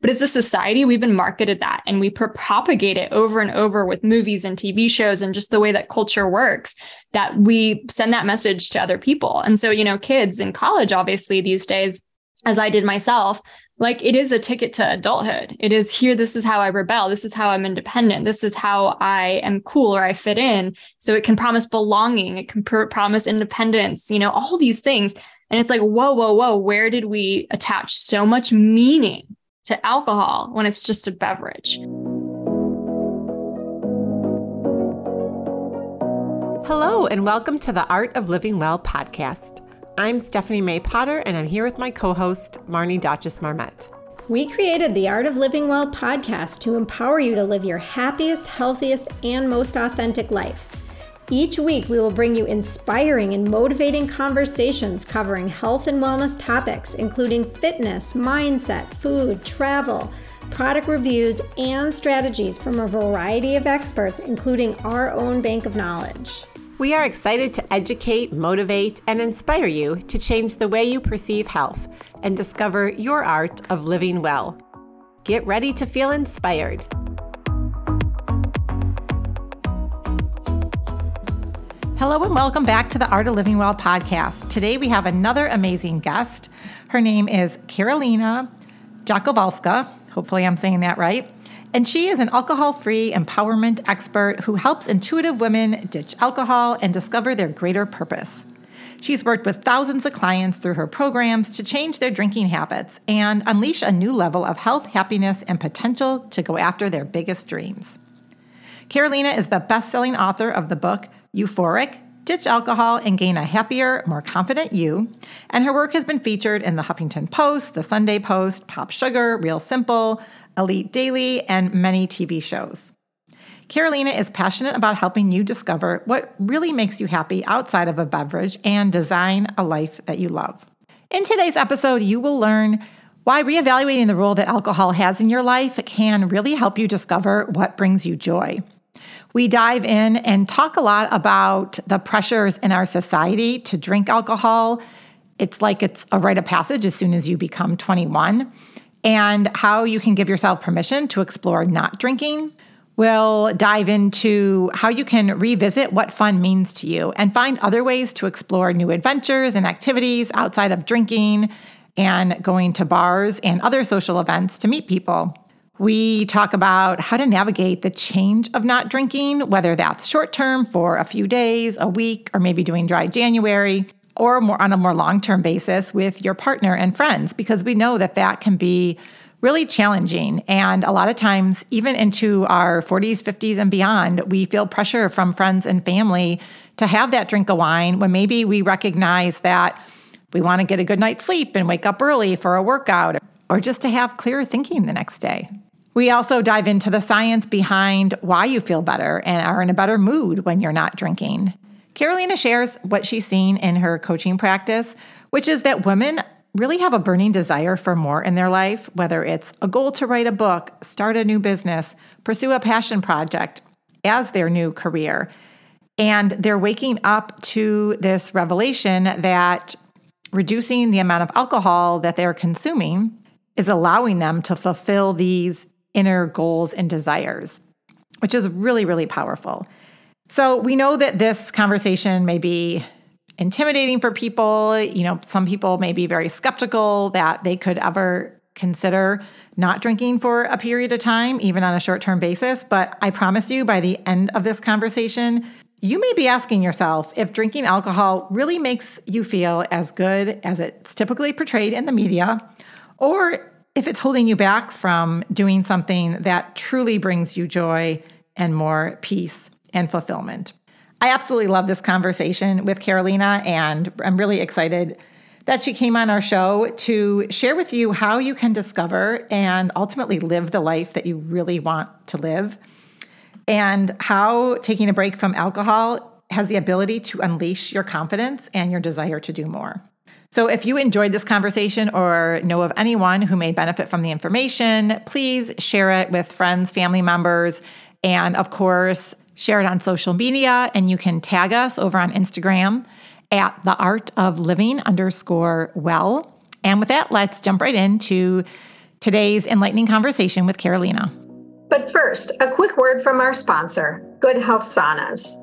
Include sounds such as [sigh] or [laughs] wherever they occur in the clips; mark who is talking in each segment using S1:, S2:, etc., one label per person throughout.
S1: But as a society, we've been marketed that and we propagate it over and over with movies and TV shows and just the way that culture works that we send that message to other people. And so, you know, kids in college, obviously, these days, as I did myself, like it is a ticket to adulthood. It is here. This is how I rebel. This is how I'm independent. This is how I am cool or I fit in. So it can promise belonging. It can pr- promise independence, you know, all these things. And it's like, whoa, whoa, whoa. Where did we attach so much meaning to alcohol when it's just a beverage?
S2: Hello, and welcome to the Art of Living Well podcast. I'm Stephanie May Potter, and I'm here with my co host, Marnie Dotches Marmette.
S3: We created the Art of Living Well podcast to empower you to live your happiest, healthiest, and most authentic life. Each week, we will bring you inspiring and motivating conversations covering health and wellness topics, including fitness, mindset, food, travel, product reviews, and strategies from a variety of experts, including our own bank of knowledge.
S2: We are excited to educate, motivate, and inspire you to change the way you perceive health and discover your art of living well. Get ready to feel inspired. Hello, and welcome back to the Art of Living Well podcast. Today we have another amazing guest. Her name is Karolina Rzadkowolska. Hopefully, I'm saying that right. And she is an alcohol free empowerment expert who helps intuitive women ditch alcohol and discover their greater purpose. She's worked with thousands of clients through her programs to change their drinking habits and unleash a new level of health, happiness, and potential to go after their biggest dreams. Karolina is the best selling author of the book Euphoric Ditch Alcohol and Gain a Happier, More Confident You. And her work has been featured in the Huffington Post, the Sunday Post, Popsugar, Real Simple, Elite Daily, and many TV shows. Karolina is passionate about helping you discover what really makes you happy outside of a beverage and design a life that you love. In today's episode, you will learn why reevaluating the role that alcohol has in your life can really help you discover what brings you joy. We dive in and talk a lot about the pressures in our society to drink alcohol. It's like it's a rite of passage as soon as you become 21 and how you can give yourself permission to explore not drinking. We'll dive into how you can revisit what fun means to you and find other ways to explore new adventures and activities outside of drinking and going to bars and other social events to meet people. We talk about how to navigate the change of not drinking, whether that's short term for a few days, a week, or maybe doing dry January or more on a more long-term basis with your partner and friends because we know that that can be really challenging. And a lot of times even into our 40s 50s and beyond we feel pressure from friends and family to have that drink of wine when maybe we recognize that we want to get a good night's sleep and wake up early for a workout or just to have clearer thinking the next day we also dive into the science behind why you feel better and are in a better mood when you're not drinking Karolina shares what she's seen in her coaching practice, which is that women really have a burning desire for more in their life, whether it's a goal to write a book, start a new business, pursue a passion project as their new career. And they're waking up to this revelation that reducing the amount of alcohol that they're consuming is allowing them to fulfill these inner goals and desires, which is really, really powerful. So we know that this conversation may be intimidating for people. You know, some people may be very skeptical that they could ever consider not drinking for a period of time, even on a short term basis. But I promise you, by the end of this conversation, you may be asking yourself if drinking alcohol really makes you feel as good as it's typically portrayed in the media, or if it's holding you back from doing something that truly brings you joy and more peace and fulfillment. I absolutely love this conversation with Karolina, and I'm really excited that she came on our show to share with you how you can discover and ultimately live the life that you really want to live, and how taking a break from alcohol has the ability to unleash your confidence and your desire to do more. So, if you enjoyed this conversation or know of anyone who may benefit from the information, please share it with friends, family members, and of course, share it on social media, and you can tag us over on Instagram at the art of living underscore well. And with that, let's jump right into today's enlightening conversation with Karolina.
S3: But first, a quick word from our sponsor, Good Health Saunas.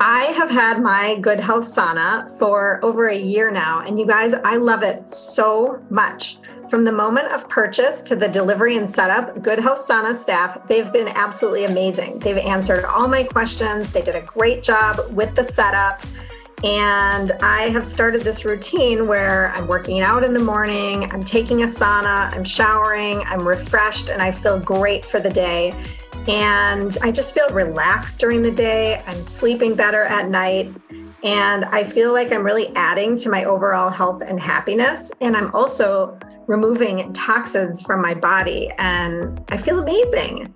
S3: I have had my Good Health Sauna for over a year now, and you guys, I love it so much. From the moment of purchase to the delivery and setup, Good Health Sauna staff, they've been absolutely amazing. They've answered all my questions, they did a great job with the setup. And I have started this routine where I'm working out in the morning, I'm taking a sauna, I'm showering, I'm refreshed, and I feel great for the day. And I just feel relaxed during the day. I'm sleeping better at night. And I feel like I'm really adding to my overall health and happiness. And I'm also removing toxins from my body. And I feel amazing.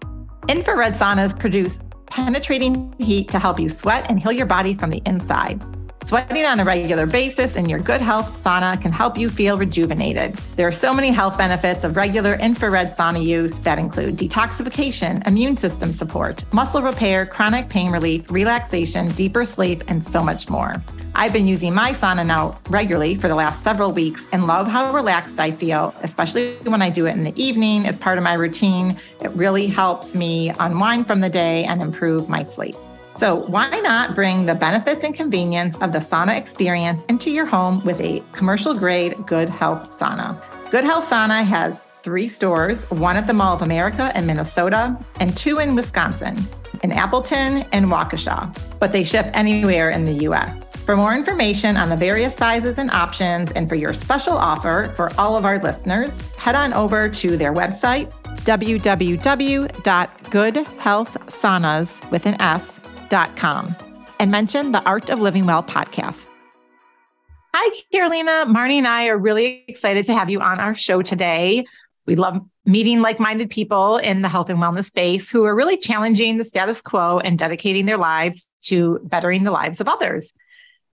S2: Infrared saunas produce penetrating heat to help you sweat and heal your body from the inside. Sweating on a regular basis in your good health sauna can help you feel rejuvenated. There are so many health benefits of regular infrared sauna use that include detoxification, immune system support, muscle repair, chronic pain relief, relaxation, deeper sleep, and so much more. I've been using my sauna now regularly for the last several weeks and love how relaxed I feel, especially when I do it in the evening as part of my routine. It really helps me unwind from the day and improve my sleep. So, why not bring the benefits and convenience of the sauna experience into your home with a commercial grade Good Health Sauna? Good Health Sauna has three stores one at the Mall of America in Minnesota and two in Wisconsin, in Appleton and Waukesha, but they ship anywhere in the US. For more information on the various sizes and options, and for your special offer for all of our listeners, head on over to their website, www.goodhealthsaunas with an S com and mention the Art of Living Well podcast. Hi, Karolina. Marnie and I are really excited to have you on our show today. We love meeting like minded people in the health and wellness space who are really challenging the status quo and dedicating their lives to bettering the lives of others.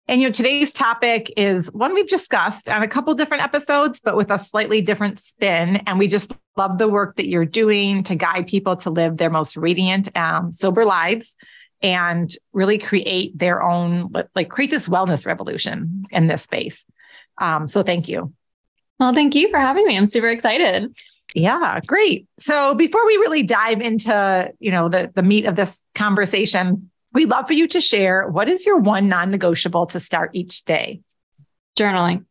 S2: And you know, today's topic is one we've discussed on a couple different episodes, but with a slightly different spin. And we just love the work that you're doing to guide people to live their most radiant, um, sober lives and really create their own, like create this wellness revolution in this space. Um, so thank you.
S1: Well, thank you for having me. I'm super excited.
S2: Yeah, great. So before we really dive into, you know, the the meat of this conversation, we'd love for you to share what is your one non-negotiable to start each day?
S1: Journaling.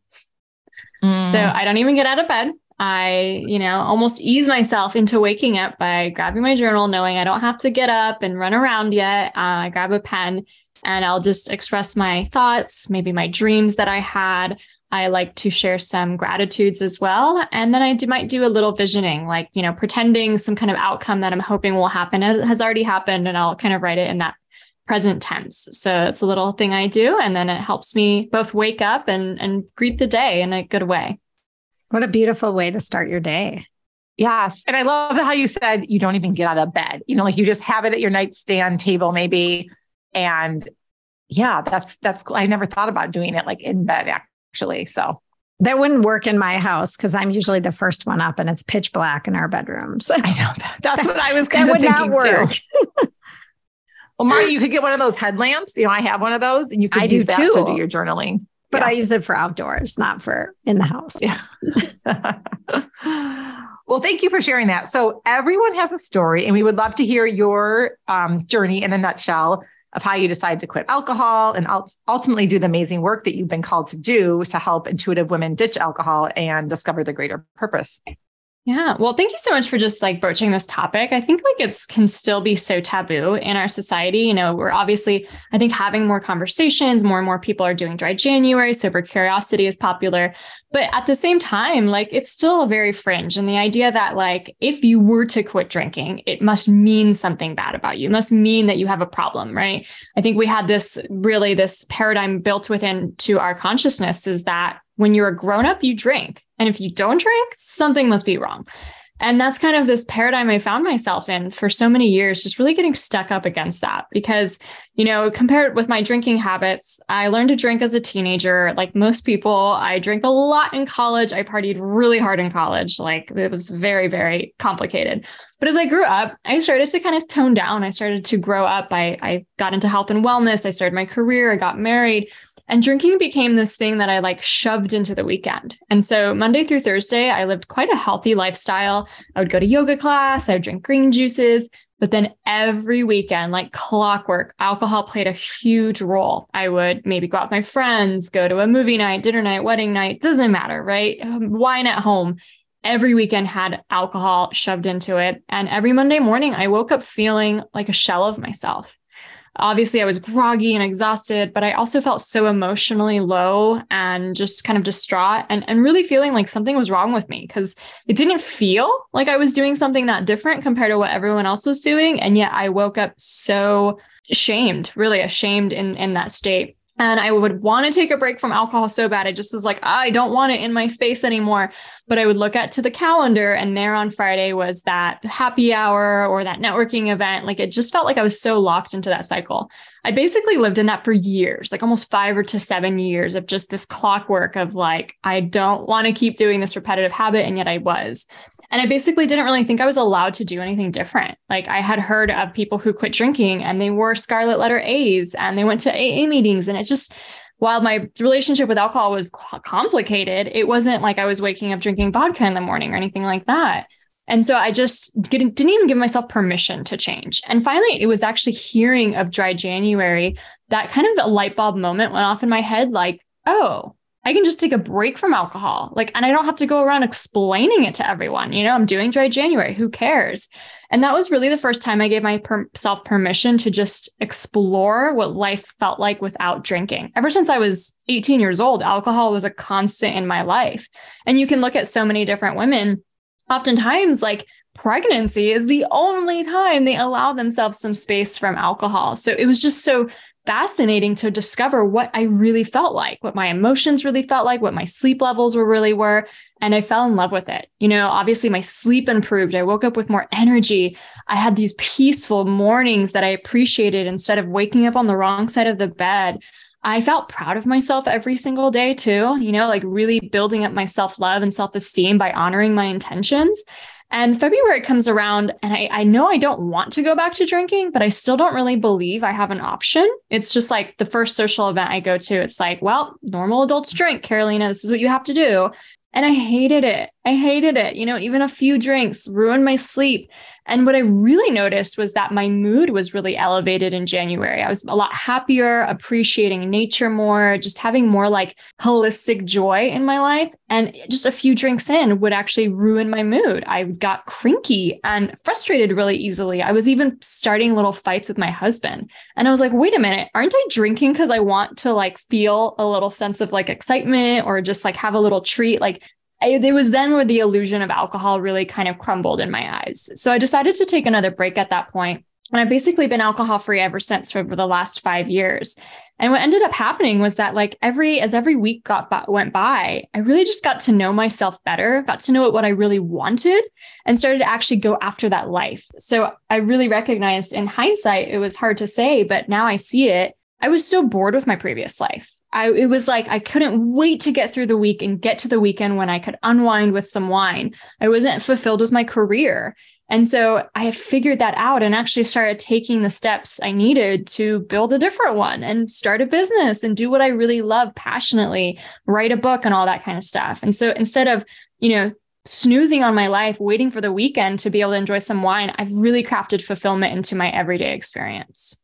S1: Mm. So I don't even get out of bed. I, you know, almost ease myself into waking up by grabbing my journal, knowing I don't have to get up and run around yet. Uh, I grab a pen and I'll just express my thoughts, maybe my dreams that I had. I like to share some gratitudes as well. And then I do, might do a little visioning, like, you know, pretending some kind of outcome that I'm hoping will happen has already happened. And I'll kind of write it in that present tense. So it's a little thing I do. And then it helps me both wake up and, and greet the day in a good way.
S3: What a beautiful way to start your day.
S2: Yes. And I love how you said you don't even get out of bed. You know, like you just have it at your nightstand table, maybe. And yeah, that's that's cool. I never thought about doing it like in bed actually. So
S3: that wouldn't work in my house because I'm usually the first one up and it's pitch black in our bedrooms.
S2: I know that. [laughs] That's what I was kind that of would not work. [laughs] well, Marty, you could get one of those headlamps. You know, I have one of those, and you could I use do that too. to do your journaling
S3: but yeah. I use it for outdoors, not for in the house.
S2: Yeah. [laughs] well, thank you for sharing that. So, everyone has a story, and we would love to hear your um, journey in a nutshell of how you decided to quit alcohol and ultimately do the amazing work that you've been called to do to help intuitive women ditch alcohol and discover the greater purpose.
S1: Yeah. Well, thank you so much for just like broaching this topic. I think like it's can still be so taboo in our society. You know, we're obviously, I think having more conversations, more and more people are doing dry January, sober curiosity is popular. But at the same time, like it's still very fringe. And the idea that like if you were to quit drinking, it must mean something bad about you. It must mean that you have a problem, right? I think we had this really this paradigm built within to our consciousness is that when you're a grown up, you drink. And if you don't drink, something must be wrong. And that's kind of this paradigm I found myself in for so many years, just really getting stuck up against that. Because, you know, compared with my drinking habits, I learned to drink as a teenager. Like most people, I drank a lot in college. I partied really hard in college. Like it was very, very complicated. But as I grew up, I started to kind of tone down. I started to grow up. I, I got into health and wellness. I started my career. I got married. And drinking became this thing that I like shoved into the weekend. And so Monday through Thursday, I lived quite a healthy lifestyle. I would go to yoga class, I would drink green juices. But then every weekend, like clockwork, alcohol played a huge role. I would maybe go out with my friends, go to a movie night, dinner night, wedding night, doesn't matter, right? Um, wine at home. Every weekend had alcohol shoved into it. And every Monday morning, I woke up feeling like a shell of myself obviously I was groggy and exhausted, but I also felt so emotionally low and just kind of distraught and, and really feeling like something was wrong with me because it didn't feel like I was doing something that different compared to what everyone else was doing. And yet I woke up so ashamed, really ashamed in, in that state. And I would want to take a break from alcohol so bad. I just was like, I don't want it in my space anymore. But I would look at to the calendar, and there on Friday was that happy hour or that networking event. Like it just felt like I was so locked into that cycle. I basically lived in that for years, like almost five or to seven years of just this clockwork of like, I don't want to keep doing this repetitive habit. And yet I was. And I basically didn't really think I was allowed to do anything different. Like I had heard of people who quit drinking and they wore scarlet letter A's and they went to AA meetings. And it just, while my relationship with alcohol was complicated, it wasn't like I was waking up drinking vodka in the morning or anything like that. And so I just didn't, even give myself permission to change. And finally, it was actually hearing of dry January that kind of a light bulb moment went off in my head like, oh, I can just take a break from alcohol. Like, and I don't have to go around explaining it to everyone. You know, I'm doing dry January. Who cares? And that was really the first time I gave myself permission to just explore what life felt like without drinking. Ever since I was 18 years old, alcohol was a constant in my life. And you can look at so many different women. Oftentimes, like pregnancy is the only time they allow themselves some space from alcohol. So it was just so fascinating to discover what I really felt like, what my emotions really felt like, what my sleep levels were really were. And I fell in love with it. You know, obviously my sleep improved. I woke up with more energy. I had these peaceful mornings that I appreciated instead of waking up on the wrong side of the bed. I felt proud of myself every single day too, you know, like really building up my self love and self esteem by honoring my intentions. And February comes around, and I, I know I don't want to go back to drinking, but I still don't really believe I have an option. It's just like the first social event I go to, it's like, well, normal adults drink, Karolina, this is what you have to do. And I hated it. I hated it. You know, even a few drinks ruined my sleep. And what I really noticed was that my mood was really elevated in January. I was a lot happier, appreciating nature more, just having more like holistic joy in my life. And just a few drinks in would actually ruin my mood. I got cranky and frustrated really easily. I was even starting little fights with my husband. And I was like, wait a minute, aren't I drinking because I want to like feel a little sense of like excitement or just like have a little treat? Like I, it was then where the illusion of alcohol really kind of crumbled in my eyes. So I decided to take another break at that point. And I've basically been alcohol free ever since for the last five years. And what ended up happening was that like every as every week got by, went by, I really just got to know myself better, got to know what, what I really wanted, and started to actually go after that life. So I really recognized in hindsight, it was hard to say, but now I see it. I was so bored with my previous life. I it was like I couldn't wait to get through the week and get to the weekend when I could unwind with some wine. I wasn't fulfilled with my career. And so I figured that out and actually started taking the steps I needed to build a different one and start a business and do what I really love passionately, write a book and all that kind of stuff. And so instead of, you know, snoozing on my life, waiting for the weekend to be able to enjoy some wine, I've really crafted fulfillment into my everyday experience.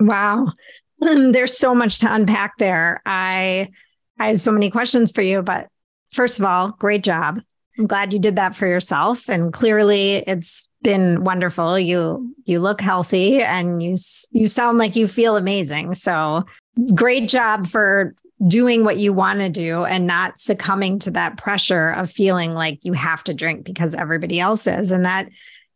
S3: Wow. [laughs] there's so much to unpack there. I I have so many questions for you, but first of all, great job. I'm glad you did that for yourself and clearly it's been wonderful. You you look healthy and you you sound like you feel amazing. So, great job for doing what you want to do and not succumbing to that pressure of feeling like you have to drink because everybody else is and that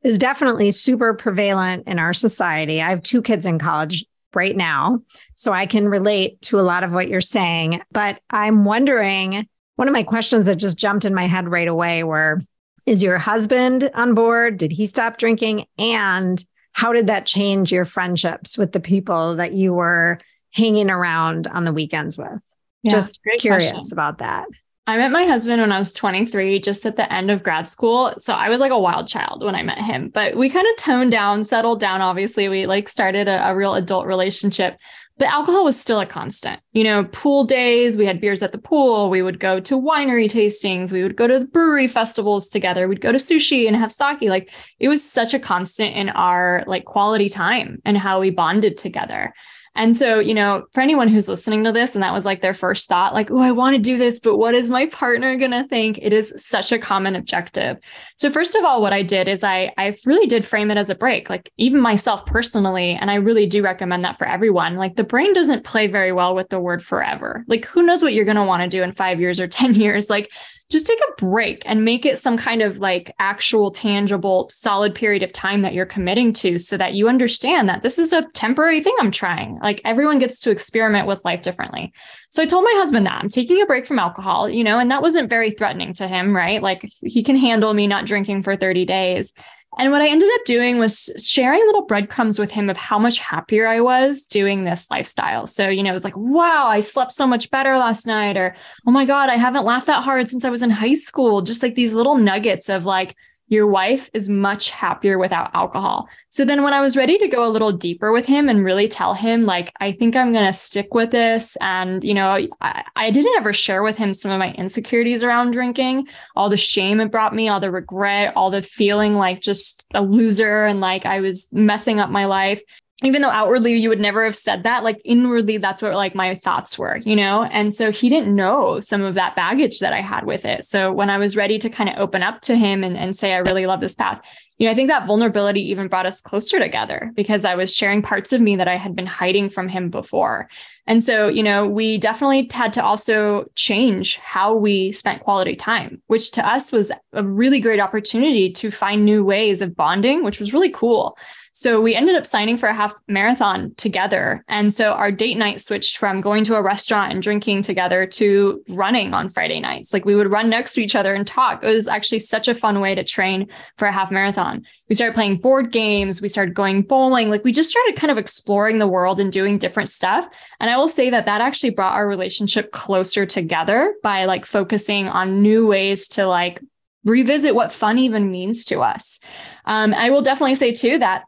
S3: is definitely super prevalent in our society. I have two kids in college right now. So I can relate to a lot of what you're saying. But I'm wondering one of my questions that just jumped in my head right away were Is your husband on board? Did he stop drinking? And how did that change your friendships with the people that you were hanging around on the weekends with? Yeah, just curious question. about that.
S1: I met my husband when I was 23, just at the end of grad school. So I was like a wild child when I met him, but we kind of toned down, settled down. Obviously, we like started a, a, real adult relationship, but alcohol was still a constant. You know, pool days, we had beers at the pool. We would go to winery tastings. We would go to the brewery festivals together. We'd go to sushi and have sake. Like it was such a constant in our like quality time and how we bonded together. And so, you know, for anyone who's listening to this and that was like their first thought, like, oh, I want to do this, but what is my partner going to think? It is such a common objective. So, first of all, what I did is I, I really did frame it as a break, like even myself personally. And I really do recommend that for everyone. Like, the brain doesn't play very well with the word forever. Like, who knows what you're going to want to do in five years or [laughs] 10 years? Like, just take a break and make it some kind of like actual tangible solid period of time that you're committing to so that you understand that this is a temporary thing I'm trying. Like everyone gets to experiment with life differently. So I told my husband that I'm taking a break from alcohol, you know, and that wasn't very threatening to him, right? Like he can handle me not drinking for 30 days. And what I ended up doing was sharing little breadcrumbs with him of how much happier I was doing this lifestyle. So, you know, it was like, wow, I slept so much better last night, or oh my God, I haven't laughed that hard since I was in high school. Just like these little nuggets of like, your wife is much happier without alcohol. So then when I was ready to go a little deeper with him and really tell him, like, I think I'm going to stick with this. And, you know, I, I, didn't ever share with him some of my insecurities around drinking, all the shame it brought me, all the regret, all the feeling like just a loser and like I was messing up my life even though outwardly you would never have said that, like inwardly, that's what like my thoughts were, you know? And so he didn't know some of that baggage that I had with it. So when I was ready to kind of open up to him and, and say, I really love this path, you know, I think that vulnerability even brought us closer together because I was sharing parts of me that I had been hiding from him before. And so, you know, we definitely had to also change how we spent quality time, which to us was a really great opportunity to find new ways of bonding, which was really cool. So we ended up signing for a half marathon together. And so our date night switched from going to a restaurant and drinking together to running on Friday nights. Like we would run next to each other and talk. It was actually such a fun way to train for a half marathon. We started playing board games. We started going bowling. Like we just started kind of exploring the world and doing different stuff. And I will say that that actually brought our relationship closer together by like focusing on new ways to like revisit what fun even means to us. Um, I will definitely say too that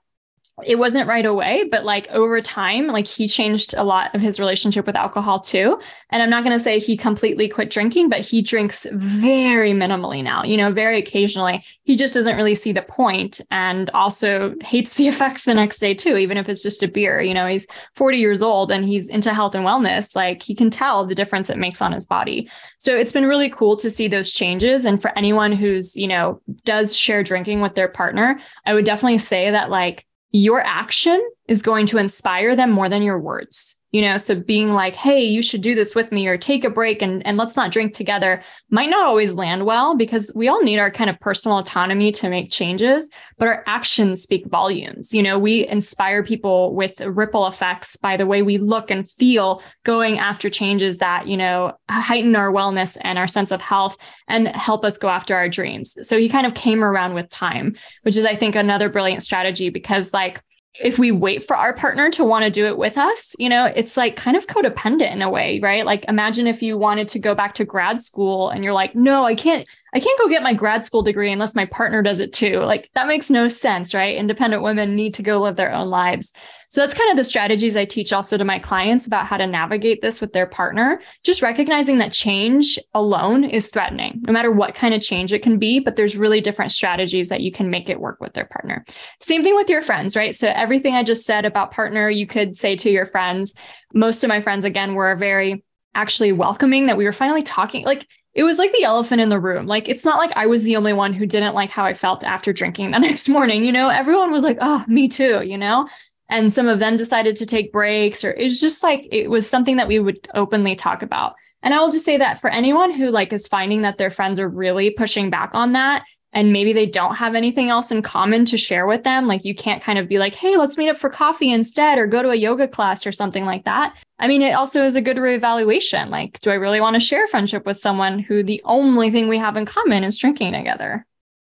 S1: it wasn't right away, but like over time, like he changed a lot of his relationship with alcohol too. And I'm not going to say he completely quit drinking, but he drinks very minimally now, you know, very occasionally. He just doesn't really see the point and also hates the [laughs] effects the next day too, even if it's just a beer. You know, he's 40 years old and he's into health and wellness. Like he can tell the difference it makes on his body. So it's been really cool to see those changes. And for anyone who's, you know, does share drinking with their partner, I would definitely say that like, your action is going to inspire them more than your words you know so being like hey you should do this with me or take a break and, and let's not drink together might not always land well because we all need our kind of personal autonomy to make changes but our actions speak volumes. You know we inspire people with ripple effects by the way we look and feel going after changes that you know heighten our wellness and our sense of health and help us go after our dreams. So he kind of came around with time which is i think another brilliant strategy because like if we wait for our partner to want to do it with us, you know, it's like kind of codependent in a way, right? Like imagine if you wanted to go back to grad school and you're like, no, I can't, I can't go get my grad school degree unless my partner does it too. Like that makes no sense, right? Independent women need to go live their own lives. So that's kind of the strategies I teach also to my clients about how to navigate this with their partner. Just recognizing that change alone is threatening, no matter what kind of change it can be, but there's really different strategies that you can make it work with their partner. Same thing with your friends, right? So everything I just said about partner, you could say to your friends. Most of my friends, again, were very actually welcoming that we were finally talking. Like it was like the elephant in the room. Like, it's not like I was the only one who didn't like how I felt after drinking the [laughs] next morning. You know, everyone was like, oh, me too, you know? And some of them decided to take breaks, or it was just like, it was something that we would openly talk about. And I will just say that for anyone who like is finding that their friends are really pushing back on that, and maybe they don't have anything else in common to share with them. Like you can't kind of be like, hey, let's meet up for coffee instead or go to a yoga class or something like that. I mean, it also is a good reevaluation. Like, do I really want to share friendship with someone who the only thing we have in common is drinking together?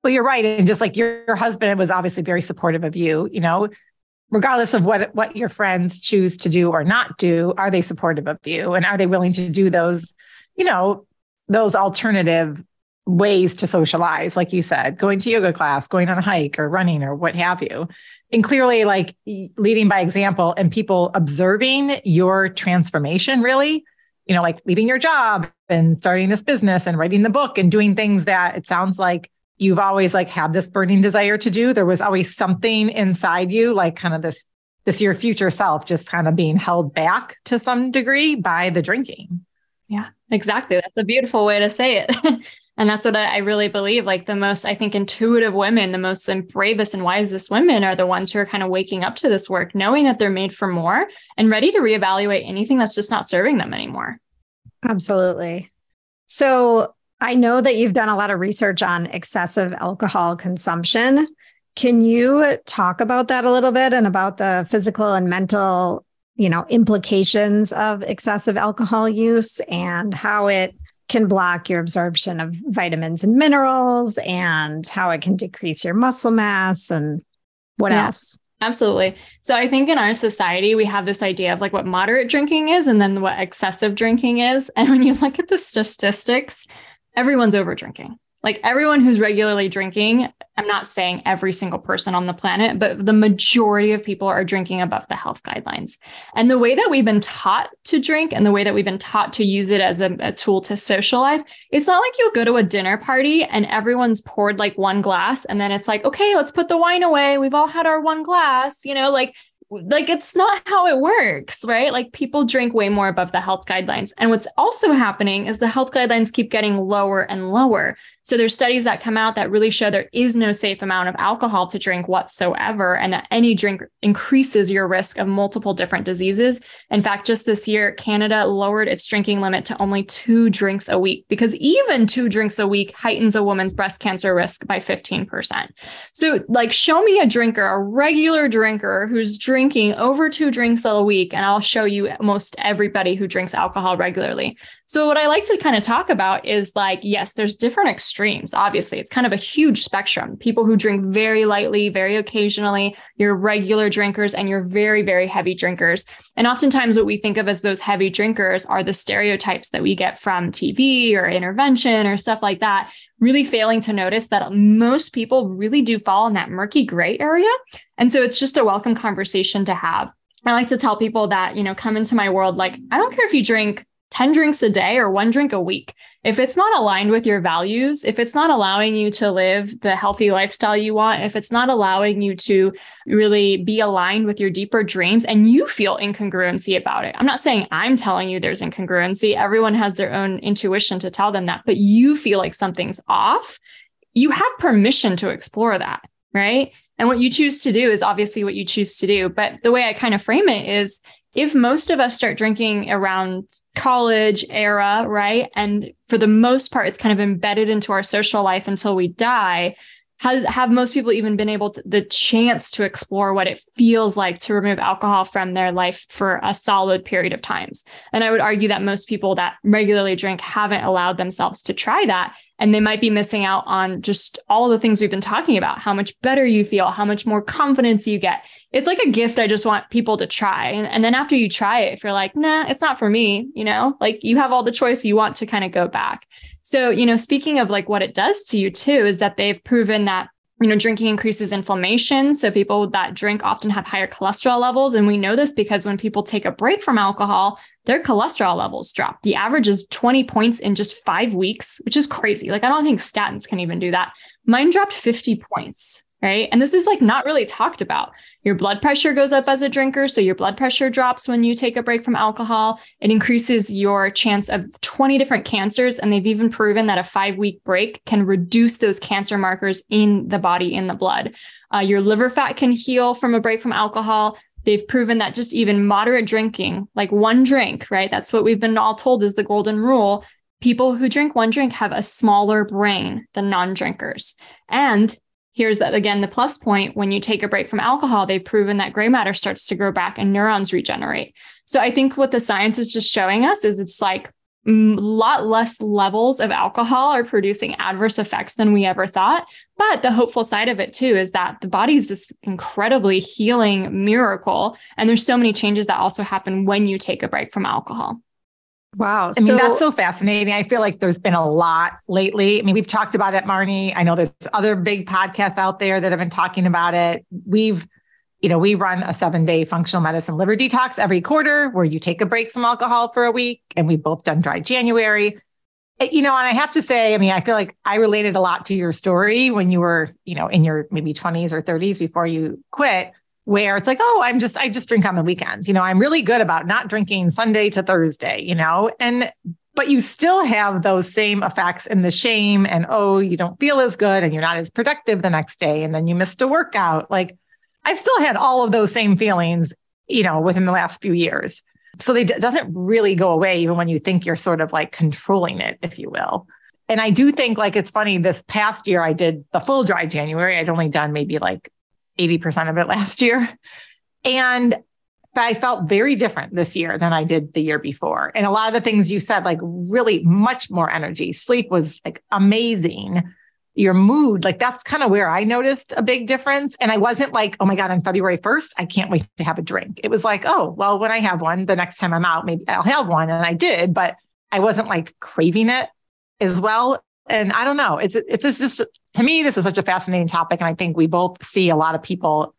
S2: Well, you're right. And just like your, your husband was obviously very supportive of you, you know, regardless of what what your friends choose to do or not do, are they supportive of you? And are they willing to do those, you know, those alternative ways to socialize, like you said, going to yoga class, going on a hike or running or what have you. And clearly, like leading by example and people observing your transformation, really, you know, like leaving your job and starting this business and writing the book and doing things that it sounds like you've always like had this burning desire to do. There was always something inside you, like kind of this this your future self just kind of being held back to some degree by the drinking.
S1: Yeah, exactly. That's a beautiful way to say it. [laughs] and that's what I really believe. Like the most, I think, intuitive women, the most and bravest and wisest women are the ones who are kind of waking up to this work, knowing that they're made for more and ready to reevaluate anything that's just not serving them anymore.
S3: Absolutely. So I know that you've done a lot of research on excessive alcohol consumption. Can you talk about that a little bit and about the physical and mental, you know, implications of excessive alcohol use and how it can block your absorption of vitamins and minerals and how it can decrease your muscle mass and what yeah. else?
S1: Absolutely. So I think in our society, we have this idea of like what moderate drinking is and then what excessive drinking is. And when you look at the statistics, everyone's over drinking. Like everyone who's regularly drinking, I'm not saying every single person on the planet, but the majority of people are drinking above the health guidelines. And the way that we've been taught to drink and the way that we've been taught to use it as a, a tool to socialize, it's not like you'll go to a dinner party and everyone's poured like one glass and then it's like, okay, let's put the wine away. We've all had our one glass, you know, like like it's not how it works, right? Like people drink way more above the health guidelines. And what's also happening is the health guidelines keep getting lower and lower. So there's studies that come out that really show there is no safe amount of alcohol to drink whatsoever, and that any drink increases your risk of multiple different diseases. In fact, just this year, Canada lowered its drinking limit to only two drinks a week because even two drinks a week heightens a woman's breast cancer risk by 15%. So, like, show me a drinker, a regular drinker who's drinking over two drinks a week, and I'll show you most everybody who drinks alcohol regularly. So, what I like to kind of talk about is like, yes, there's different extremes. Obviously, it's kind of a huge spectrum. People who drink very lightly, very occasionally, your regular drinkers, and your very, very heavy drinkers. And oftentimes, what we think of as those heavy drinkers are the stereotypes that we get from TV or intervention or stuff like that. Really failing to notice that most people really do fall in that murky gray area. And so, it's just a welcome conversation to have. I like to tell people that, you know, come into my world like, I don't care if you drink 10 drinks a day or one drink a week. If it's not aligned with your values, if it's not allowing you to live the healthy lifestyle you want, if it's not allowing you to really be aligned with your deeper dreams and you feel incongruency about it. I'm not saying I'm telling you there's incongruency. Everyone has their own intuition to tell them that, but you feel like something's off. You have permission to explore that, right? And what you choose to do is obviously what you choose to do. But the way I kind of frame it is if most of us start drinking around college era, right? And for the most part, it's kind of embedded into our social life until we die. Has have most people even been able to the chance to explore what it feels like to remove alcohol from their life for a solid period of times? And I would argue that most people that regularly drink haven't allowed themselves to try that. And they might be missing out on just all the things we've been talking about, how much better you feel, how much more confidence you get it's like a gift I just want people to try. And, and then after you try it, if you're like, nah, it's not for me, you know, like you have all the choice you want to kind of go back. So, you know, speaking of like what it does to you too, is that they've proven that you know, drinking increases inflammation. So people that drink often have higher cholesterol levels. And we know this because when people take a break from alcohol, their cholesterol levels drop. The average is 20 points in just five weeks, which is crazy. Like, I don't think statins can even do that. Mine dropped 50 points right? And this is like not really talked about. Your blood pressure goes up as a drinker. So your blood pressure drops when you take a break from alcohol. It increases your chance of 20 different cancers. And they've even proven that a five week break can reduce those cancer markers in the body, in the blood. Uh, your liver fat can heal from a break from alcohol. They've proven that just even moderate drinking, like one drink, right? That's what we've been all told is the golden rule. People who drink one drink have a smaller brain than non drinkers. And here's that again the plus point when you take a break from alcohol they've proven that gray matter starts to grow back and neurons regenerate so i think what the science is just showing us is it's like a lot less levels of alcohol are producing adverse effects than we ever thought. But the hopeful side of it too is that the body's this incredibly healing miracle. And there's so many changes that also happen when you take a break from alcohol.
S2: Wow. I mean, that's so fascinating. I feel like there's been a lot lately. I mean, we've talked about it, Marnie. I know there's other big podcasts out there that have been talking about it. We've, you know, we run a seven day functional medicine liver detox every quarter where you take a break from alcohol for a week. And we've both done dry January. Eh, you know, and I have to say, I mean, I feel like I related a lot to your story when you were, you know, in your maybe 20s or 30s before you quit where it's like, oh, I'm just, I just drink on the weekends. You know, I'm really good about not drinking Sunday to Thursday, you know, and, but you still have those same effects and the shame and, oh, you don't feel as good and you're not as productive the next day. And then you missed a workout. Like I still had all of those same feelings, you know, within the last few years. So they, it doesn't really go away, even when you think you're sort of like controlling it, if you will. And I do think like it's funny this past year I did the full dry January. I'd only done maybe like 80% of it last year. And I felt very different this year than I did the year before. And a lot of the things you said, like really much more energy. Sleep was like amazing. Your mood, like that's kind of where I noticed a big difference. And I wasn't like, oh my God, on February 1st, I can't wait to have a drink. It was like, oh, well, when I have one, the next time I'm out, maybe I'll have one. And I did, but I wasn't like craving it as well and I don't know. It's it's just to me, this is such a fascinating topic, and I think we both see a lot of people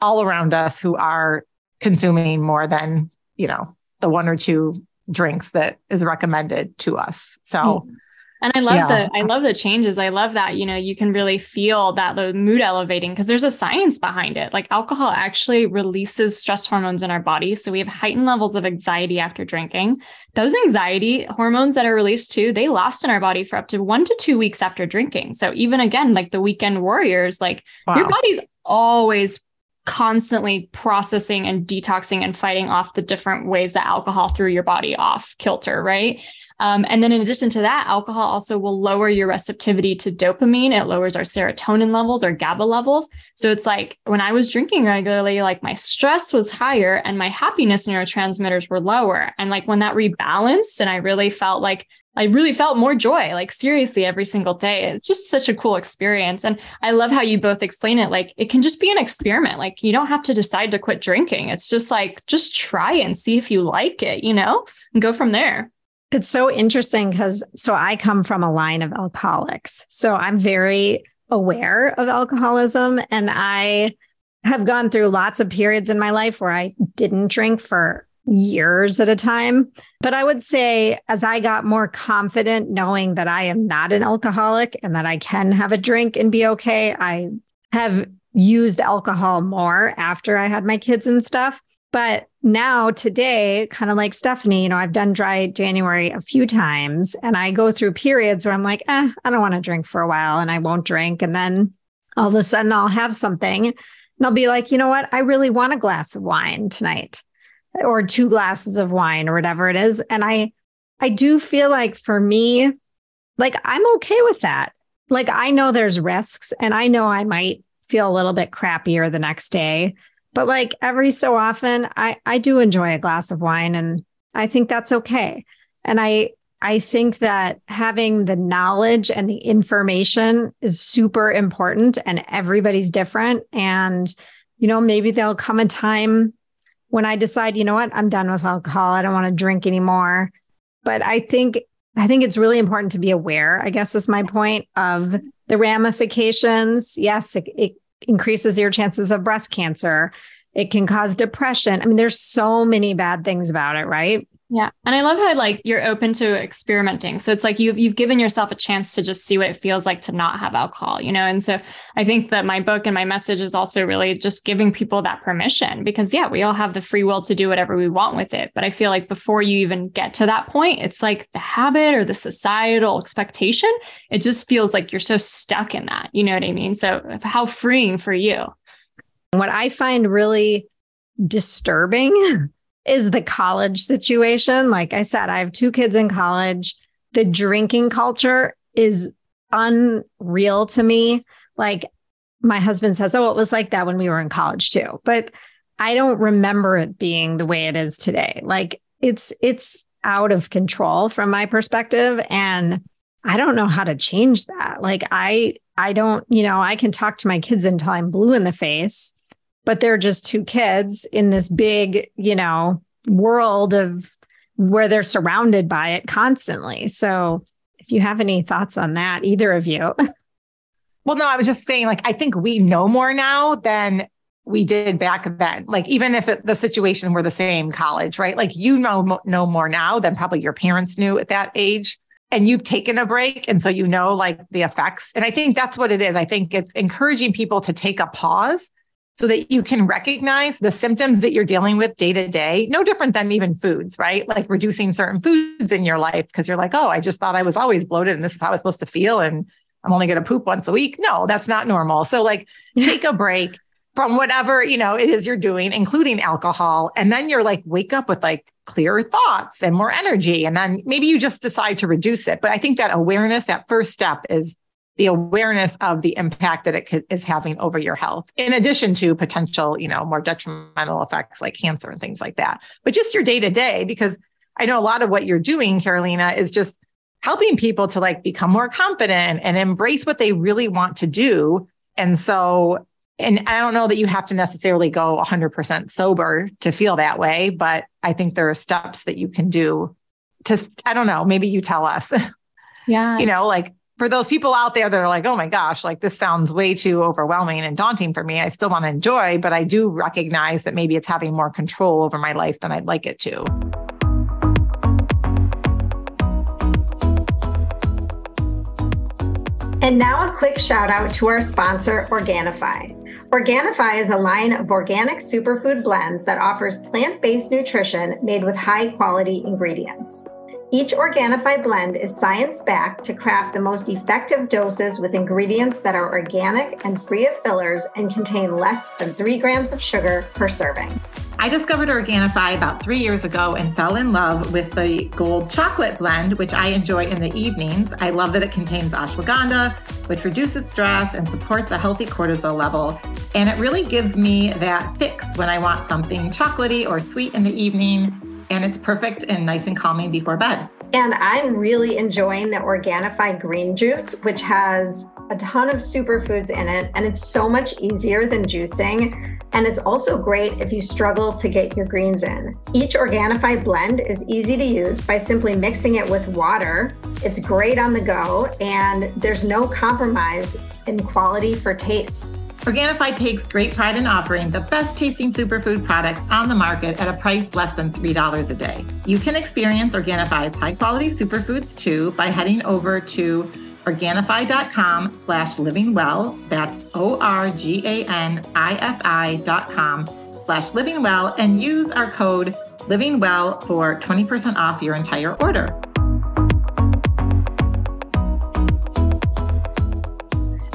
S2: all around us who are consuming more than you know the one or two drinks that is recommended to us. So. Mm-hmm.
S1: And I love yeah. the I love the changes. I love that, you know, you can really feel that the mood elevating because there's a science behind it. Like alcohol actually releases stress hormones in our body. So we have heightened levels of anxiety after drinking. Those anxiety hormones that are released too, they last in our body for up to 1 to 2 weeks after drinking. So even again, like the weekend warriors, like wow. your body's always constantly processing and detoxing and fighting off the different ways that alcohol threw your body off kilter, right? Um, and then in addition to that, alcohol also will lower your receptivity to dopamine. It lowers our serotonin levels or GABA levels. So it's like when I was drinking regularly, like my stress was higher and my happiness neurotransmitters were lower. And like when that rebalanced and I really felt like I really felt more joy, like seriously, every single day. It's just such a cool experience. And I love how you both explain it. Like it can just be an experiment. Like you don't have to decide to quit drinking. It's just like, just try and see if you like it, you know, and go from there.
S3: It's so interesting because so I come from a line of alcoholics. So I'm very aware of alcoholism and I have gone through lots of periods in my life where I didn't drink for years at a time. But I would say as I got more confident knowing that I am not an alcoholic and that I can have a drink and be okay, I have used alcohol more after I had my kids and stuff. But now, today, kind of like Stephanie, you know, I've done dry January a few times and I go through periods where I'm like, eh, I don't want to drink for a while and I won't drink. And then all of a sudden I'll have something and I'll be like, you know what? I really want a glass of wine tonight or two glasses of wine or whatever it is. And I, I do feel like for me, like I'm okay with that. Like I know there's risks and I know I might feel a little bit crappier the next day but like every so often i i do enjoy a glass of wine and i think that's okay. And i i think that having the knowledge and the information is super important and everybody's different. And you know maybe there'll come a time when i decide you know what? I'm done with alcohol. I don't want to drink anymore. But i think i think it's really important to be aware i guess is my point of the ramifications. Yes it, it increases your chances of breast cancer. It can cause depression. I mean, there's so many bad things about it, right?
S1: Yeah. And I love how like you're open to experimenting. So it's like you've you've given yourself a chance to just see what it feels like to not have alcohol, you know? And so I think that my book and my message is also really just giving people that permission because yeah, we all have the free will to do whatever we want with it. But I feel like before you even get to that point, it's like the habit or the societal expectation. It just feels like you're so stuck in that. You know what I mean? So how freeing for you.
S3: What I find really disturbing [laughs] is the college situation. Like I said, I have two kids in college. The drinking culture is unreal to me. Like my husband says, Oh, it was like that when we were in college too. But I don't remember it being the way it is today. Like it's it's out of control from my perspective. And I don't know how to change that. Like I I don't, you know, I can talk to my kids until I'm blue in the face but they're just two kids in this big, you know, world of where they're surrounded by it constantly. So if you have any thoughts on that, either of you. [laughs]
S2: Well, no, I was just saying, like, I think we know more now than we did back then. Like, even if it, the situation were the same college, right? Like, you know, know more now than probably your parents knew at that age. And you've taken a break. And so you know, like, the effects. And I think that's what it is. I think it's encouraging people to take a pause so that you can recognize the symptoms that you're dealing with day to day, no different than even foods, right? Like reducing certain foods in your life because you're like, oh, I just thought I was always bloated and this is how it's supposed to feel. And I'm only going to poop once a week. No, that's not normal. So, like, [laughs] take a break from whatever, you know, it is you're doing, including alcohol. And then you're like, wake up with like clearer thoughts and more energy. And then maybe you just decide to reduce it. But I think that awareness, that first step is the awareness of the impact that it is having over your health, in addition to potential, you know, more detrimental effects like cancer and things like that. But just your day to day, because I know a lot of what you're doing, Karolina, is just helping people to like become more confident and embrace what they really want to do. And so, and I don't know that you have to necessarily go 100% sober to feel that way, but I think there are steps that you can do to, I don't know, maybe you tell us. [laughs]
S1: Yeah.
S2: you know, like for those people out there that are like, oh my gosh, like this sounds way too overwhelming and daunting for me. I still want to enjoy, but I do recognize that maybe it's having more control over my life than I'd like it to.
S3: And now a quick shout out to our sponsor, Organifi. Organifi is a line of organic superfood blends that offers plant based nutrition made with high quality ingredients. Each Organifi blend is science backed to craft the most effective doses with ingredients that are organic and free of fillers and contain less than three grams of sugar per serving.
S2: I discovered Organifi about three years ago and fell in love with the gold chocolate blend, which I enjoy in the evenings. I love that it contains ashwagandha, which reduces stress and supports a healthy cortisol level. And it really gives me that fix when I want something chocolatey or sweet in the evening and it's perfect and nice and calming before bed.
S3: And I'm really enjoying the Organifi green juice, which has a ton of superfoods in it, and it's so much easier than juicing. And it's also great if you struggle to get your greens in. Each Organifi blend is easy to use by simply mixing it with water. It's great on the go, and there's no compromise in quality for taste.
S2: Organifi takes great pride in offering the best tasting superfood products on the market at a price less than $3 a day. You can experience Organifi's high quality superfoods too by heading over to Organifi.com slash living well. That's O-R-G-A-N-I-F-I dot com slash living well and use our code living well for 20% off your entire order.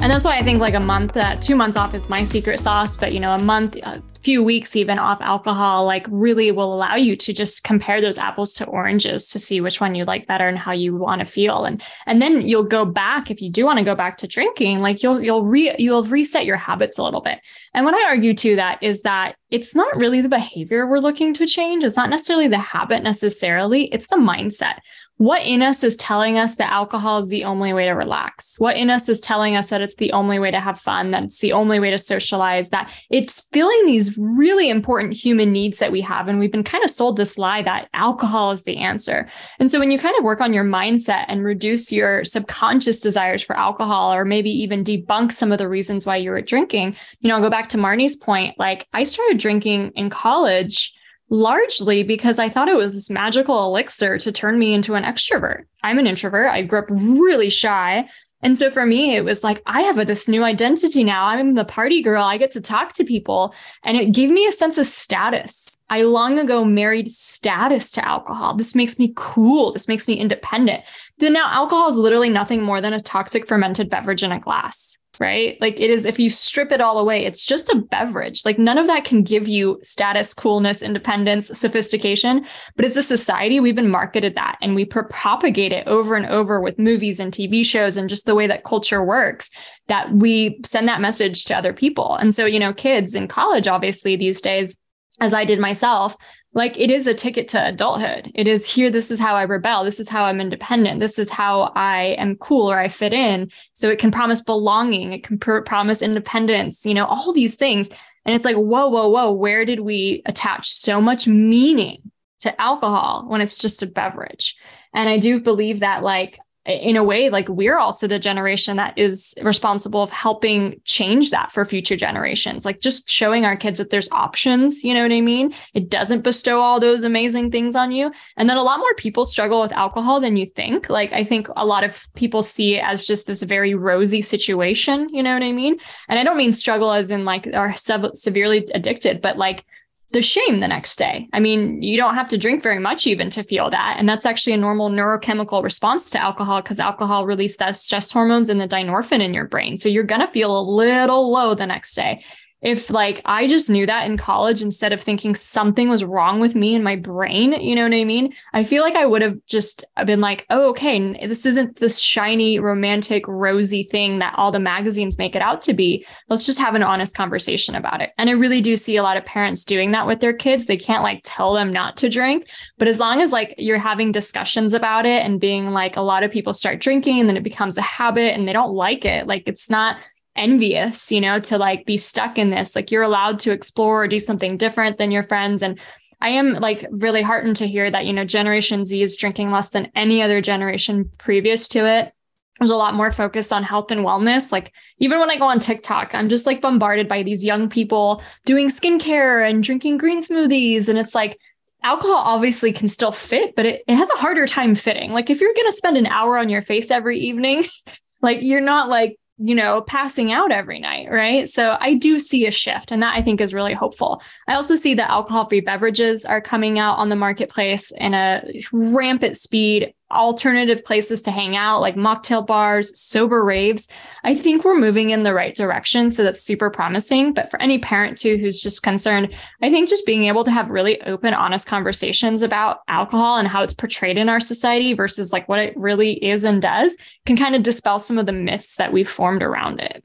S1: And that's why I think like a month, uh, two months off is my secret sauce. But, you know, a month, a few weeks even off alcohol, like really will allow you to just compare those apples to oranges to see which one you like better and how you want to feel. And, and then you'll go back if you do want to go back to drinking, like you'll, you'll re, you'll reset your habits a little bit. And what I argue to that is that it's not really the behavior we're looking to change. It's not necessarily the habit necessarily. It's the mindset what in us is telling us that alcohol is the only way to relax? What in us is telling us that it's the only way to have fun, that it's the only way to socialize, that it's filling these really important human needs that we have. And we've been kind of sold this lie that alcohol is the answer. And so when you kind of work on your mindset and reduce your subconscious desires for alcohol, or maybe even debunk some of the reasons why you were drinking, you know, I'll go back to Marnie's point. Like I started drinking in college largely because I thought it was this magical elixir to turn me into an extrovert. I'm an introvert. I grew up really shy. And so for me, it was like, I have a, this new identity now. I'm the party girl. I get to talk to people. And it gave me a sense of status. I long ago married status to alcohol. This makes me cool. This makes me independent. Then now alcohol is literally nothing more than a toxic fermented beverage in a glass right? Like it is, if you strip it all away, it's just a beverage. Like none of that can give you status, coolness, independence, sophistication. But as a society, we've been marketed that and we propagate it over and over with movies and TV shows and just the way that culture works that we send that message to other people. And so, you know, kids in college, obviously, these days, as I did myself, like it is a ticket to adulthood. It is here. This is how I rebel. This is how I'm independent. This is how I am cool or I fit in. So it can promise belonging. It can pr- promise independence, you know, all these things. And it's like, whoa, whoa, whoa. Where did we attach so much meaning to to alcohol when it's just a beverage. And I do believe that like in a way, like we're also the generation that is responsible of helping change that for future generations. Like just showing our kids that there's options, you know what I mean? It doesn't bestow all those amazing things on you. And then a lot more people struggle with alcohol than you think. Like I think a lot of people see it as just this very rosy situation, you know what I mean? And I don't mean struggle as in like are severely addicted, but like the shame the next day. I mean, you don't have to drink very much even to feel that. And that's actually a normal neurochemical response to alcohol because alcohol releases those stress hormones and the dynorphin in your brain. So you're going to feel a little low the next day if like I just knew that in college instead of thinking something was wrong with me and my brain, you know what I mean? I feel like I would have just been like, oh, okay, this isn't this shiny, romantic, rosy thing that all the magazines make it out to be. Let's just have an honest conversation about it. And I really do see a lot of parents doing that with their kids. They can't like tell them not to drink, but as long as like you're having discussions about it and being like, a lot of people start drinking and then it becomes a habit and they don't like it, like it's not envious, you know, to like be stuck in this. Like you're allowed to explore or do something different than your friends. And I am like really heartened to hear that, you know, Generation Z is drinking less than any other generation previous to it. There's a lot more focus on health and wellness. Like even when I go on TikTok, I'm just like bombarded by these young people doing skincare and drinking green smoothies. And it's like, alcohol obviously can still fit, but it, it has a harder time fitting. Like if you're going to spend an hour on your face every evening, [laughs] like you're not like you know, passing out every night, right? So I do see a shift, and that I think is really hopeful. I also see that alcohol free beverages are coming out on the marketplace in a rampant speed alternative places to hang out, like mocktail bars, sober raves. I think we're moving in the right direction. So that's super promising. But for any parent too who's just concerned, I think just being able to have really open, honest conversations about alcohol and how it's portrayed in our society versus like what it really is and does can kind of dispel some of the myths that we've formed around it.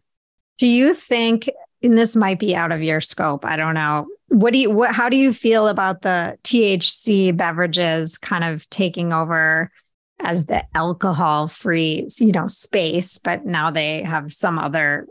S3: Do you think, and this might be out of your scope, I don't know. What do you what how do you feel about the THC beverages kind of taking over as the alcohol free, you know, space, but now they have some other,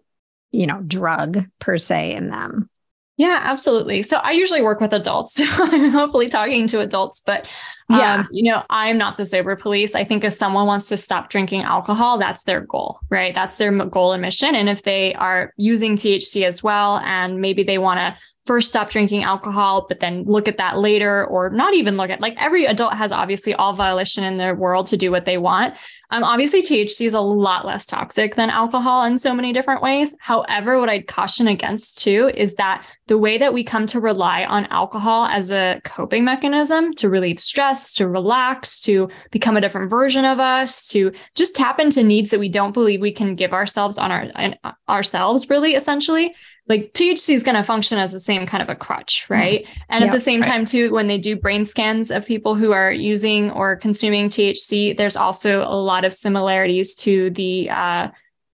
S3: you know, drug per se in them.
S1: Yeah, absolutely. So I usually work with adults. So [laughs] I'm hopefully talking to adults, but yeah. Um, you know, I'm not the sober police. I think if someone wants to stop drinking alcohol, that's their goal, right? That's their goal and mission. And if they are using THC as well, and maybe they want to first stop drinking alcohol, but then look at that later, or not even look at like every adult has obviously all volition in their world to do what they want. Um, obviously, THC is a lot less toxic than alcohol in so many different ways. However, what I'd caution against too is that the way that we come to rely on alcohol as a coping mechanism to relieve stress, to relax, to become a different version of us, to just tap into needs that we don't believe we can give ourselves on our ourselves, really, essentially like THC is going to function as the same kind of a crutch, mm-hmm. right? Mm-hmm. And yep, at the same right. time, too, when they do brain scans of people who are using or consuming THC, there's also a lot of similarities to the uh,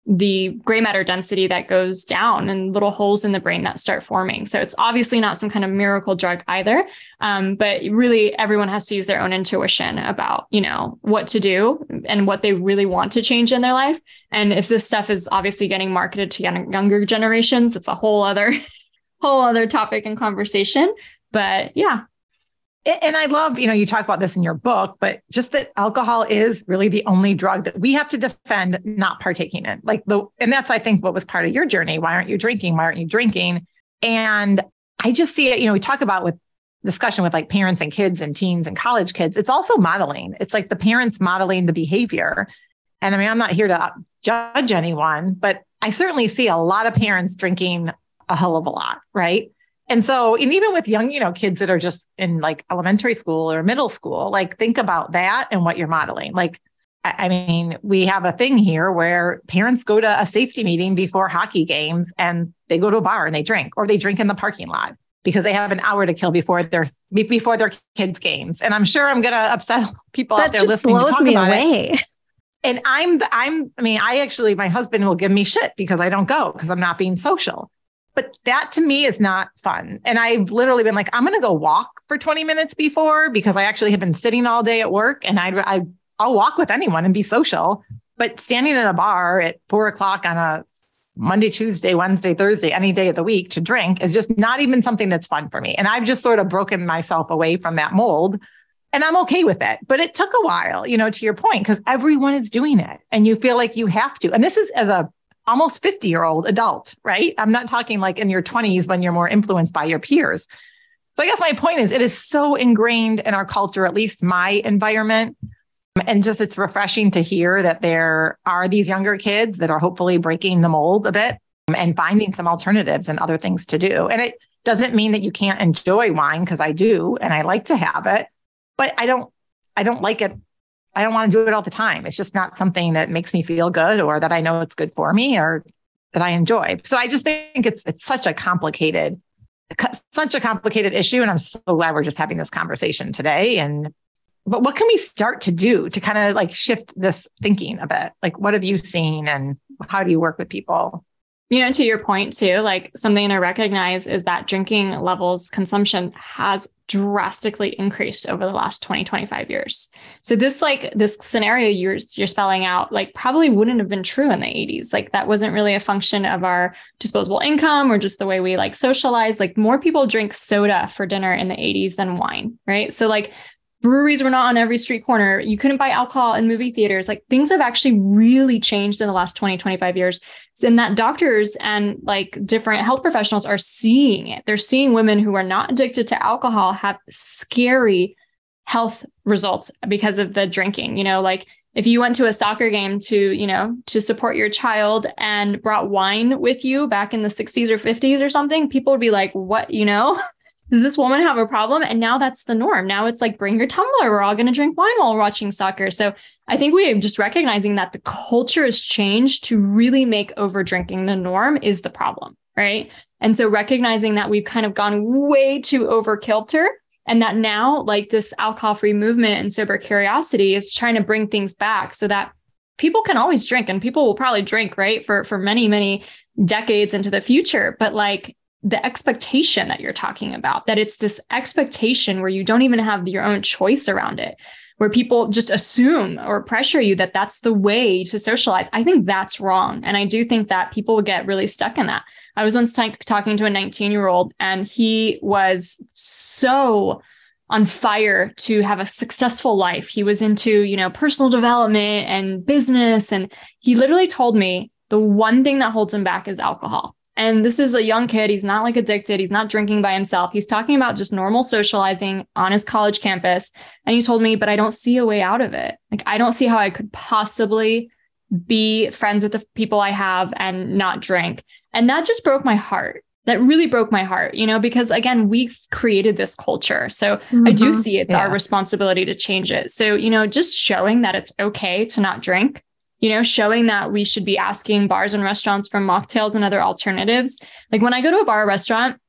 S1: the gray matter density that goes down and little holes in the brain that start forming. So it's obviously not some kind of miracle drug either. Um, but really, everyone has to use their own intuition about, you know, what to do and what they really want to change in their life. And if this stuff is obviously getting marketed to younger generations, it's a whole other, [laughs] whole other topic and conversation. But yeah,
S2: and I love, you know, you talk about this in your book, but just that alcohol is really the only drug that we have to defend not partaking in. Like the, and that's, I think, what was part of your journey. Why aren't you drinking? Why aren't you drinking? And I just see it, you know, we talk about with discussion with like parents and kids and teens and college kids. It's also modeling. It's like the parents modeling the behavior. And I mean, I'm not here to judge anyone, but I certainly see a lot of parents drinking a hell of a lot, right? And so, and even with young, you know, kids that are just in like elementary school or middle school, like think about that and what you're modeling. Like, I mean, we have a thing here where parents go to a safety meeting before hockey games and they go to a bar and they drink or they drink in the parking lot because they have an hour to kill before their before their kids' games. And I'm sure I'm going to upset [laughs] people that out there
S3: just
S2: listening
S3: blows
S2: to talk
S3: me
S2: about
S3: away.
S2: It. And I'm I'm I mean, I actually my husband will give me shit because I don't go because I'm not being social. But that to me is not fun. And I've literally been like, I'm going to go walk for 20 minutes before because I actually have been sitting all day at work and I, I, I'll walk with anyone and be social. But standing in a bar at four o'clock on a Monday, Tuesday, Wednesday, Thursday, any day of the week to drink is just not even something that's fun for me. And I've just sort of broken myself away from that mold And I'm okay with it. But it took a while, you know, to your point, because everyone is doing it and you feel like you have to. And this is as a almost 50 year old adult, right? I'm not talking like in your 20s when you're more influenced by your peers. So I guess my point is it is so ingrained in our culture, at least my environment. And just it's refreshing to hear that there are these younger kids that are hopefully breaking the mold a bit and finding some alternatives and other things to do. And it doesn't mean that you can't enjoy wine because I do and I like to have it, but I don't I don't like it I don't want to do it all the time. It's just not something that makes me feel good or that I know it's good for me or that I enjoy. So I just think it's it's such a complicated such a complicated issue and I'm so glad we're just having this conversation today and but what can we start to do to kind of like shift this thinking a bit? Like what have you seen and how do you work with people?
S1: You know, to your point too, like something to recognize is that drinking levels consumption has drastically increased over the last 20, 25 years. So this like this scenario you're you're spelling out like probably wouldn't have been true in the 80s. Like that wasn't really a function of our disposable income or just the way we like socialize. Like more people drink soda for dinner in the 80s than wine, right? So like breweries were not on every street corner. You couldn't buy alcohol in movie theaters. Like things have actually really changed in the last 20, 25 years. And that doctors and like different health professionals are seeing it. They're seeing women who are not addicted to alcohol have scary health results because of the drinking. You know, like if you went to a soccer game to, you know, to support your child and brought wine with you back in the 60s or 50s or something, people would be like, what, you know? [laughs] does this woman have a problem? And now that's the norm. Now it's like, bring your tumbler. We're all going to drink wine while watching soccer. So I think we are just recognizing that the culture has changed to really make over drinking the norm is the problem. Right. And so recognizing that we've kind of gone way too over kilter and that now like this alcohol free movement and sober curiosity is trying to bring things back so that people can always drink and people will probably drink right for for many many decades into the future but like the expectation that you're talking about, that it's this expectation where you don't even have your own choice around it, where people just assume or pressure you that that's the way to socialize. I think that's wrong. And I do think that people get really stuck in that. I was once t- talking to a 19 year old and he was so on fire to have a successful life. He was into, you know, personal development and business. And he literally told me the one thing that holds him back is alcohol. And this is a young kid. He's not like addicted. He's not drinking by himself. He's talking about just normal socializing on his college campus. And he told me, but I don't see a way out of it. Like, I don't see how I could possibly be friends with the people I have and not drink. And that just broke my heart. That really broke my heart, you know, because again, we've created this culture. So mm-hmm. I do mm-hmm. see it's yeah. our responsibility to change it. So, you know, just showing that it's okay to not drink you know, showing that we should be asking bars and restaurants for mocktails and other alternatives. Like when I go to a bar or restaurant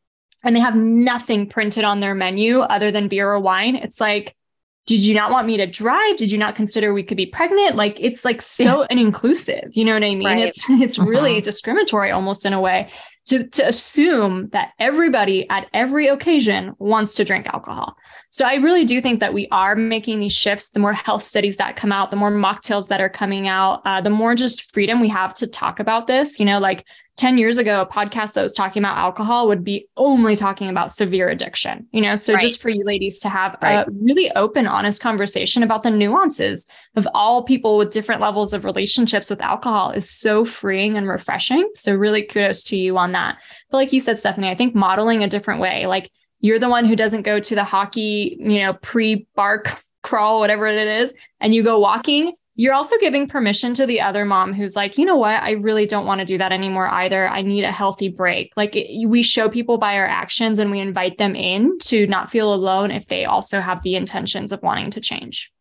S1: and they have nothing printed on their menu other than beer or wine, it's like, did you not want me to drive? Did you not consider we could be pregnant? Like it's like so yeah. inclusive. You know what I mean? Right. It's [laughs] it's uh-huh. really discriminatory almost in a way to, to assume that everybody at every occasion wants to drink alcohol. So I really do think that we are making these shifts. The more health studies that come out, the more mocktails that are coming out, uh, the more just freedom we have to talk about this. You know, like 10 years ago, a podcast that was talking about alcohol would be only talking about severe addiction, you know? So right. just for you ladies to have right. a really open, honest conversation about the nuances of all people with different levels of relationships with alcohol is so freeing and refreshing. So really kudos to you on that. But like you said, Stephanie, I think modeling a different way, like you're the one who doesn't go to the hockey, you know, pre bark crawl, whatever it is, and you go walking you're also giving permission to the other mom who's like, you know what? I really don't want to do that anymore either. I need a healthy break. Like we show people by our actions and we invite them in to not feel alone if they also have the intentions of wanting to change.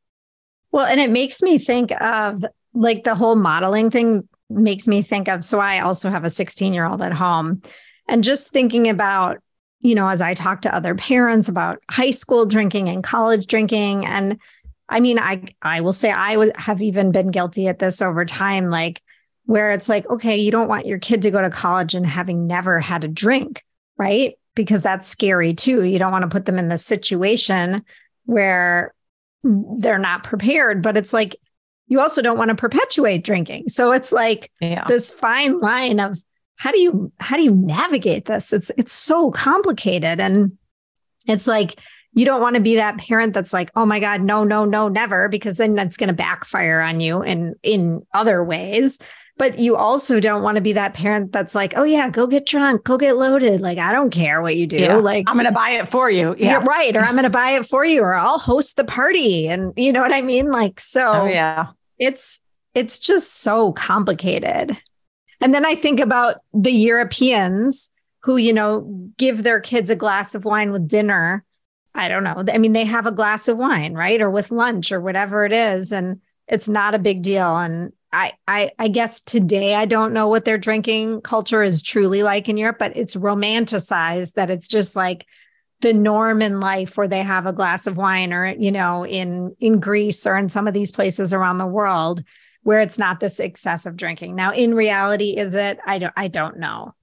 S3: Well, and it makes me think of like the whole modeling thing makes me think of so I also have a 16 year old at home and just thinking about you know as I talk to other parents about high school drinking and college drinking and I mean, I I will say I would have even been guilty at this over time, like where it's like, okay, you don't want your kid to go to college and having never had a drink, right? Because that's scary too. You don't want to put them in the situation where they're not prepared, but it's like you also don't want to perpetuate drinking. So it's like yeah. this fine line of how do you how do you navigate this? It's it's so complicated and it's like you don't want to be that parent that's like, oh my God, no, no, no, never, because then that's going to backfire on you and in other ways. But you also don't want to be that parent that's like, oh yeah, go get drunk, go get loaded. Like, I don't care what you do.
S2: Yeah.
S3: Like
S2: I'm gonna buy it for you. Yeah.
S3: right. Or I'm gonna buy it for you, or I'll host the party. And you know what I mean? Like, so
S2: Oh yeah.
S3: it's it's just so complicated. And then I think about the Europeans who, you know, give their kids a glass of wine with dinner. I don't know. I mean, they have a glass of wine, right? Or with lunch or whatever it is. And it's not a big deal. And I, I, I guess today I don't know what their drinking culture is truly like in Europe, but it's romanticized that it's just like the norm in life where they have a glass of wine or, you know, in in Greece or in some of these places around the world where it's not this excessive drinking. Now, in reality, is it? I don't I don't know.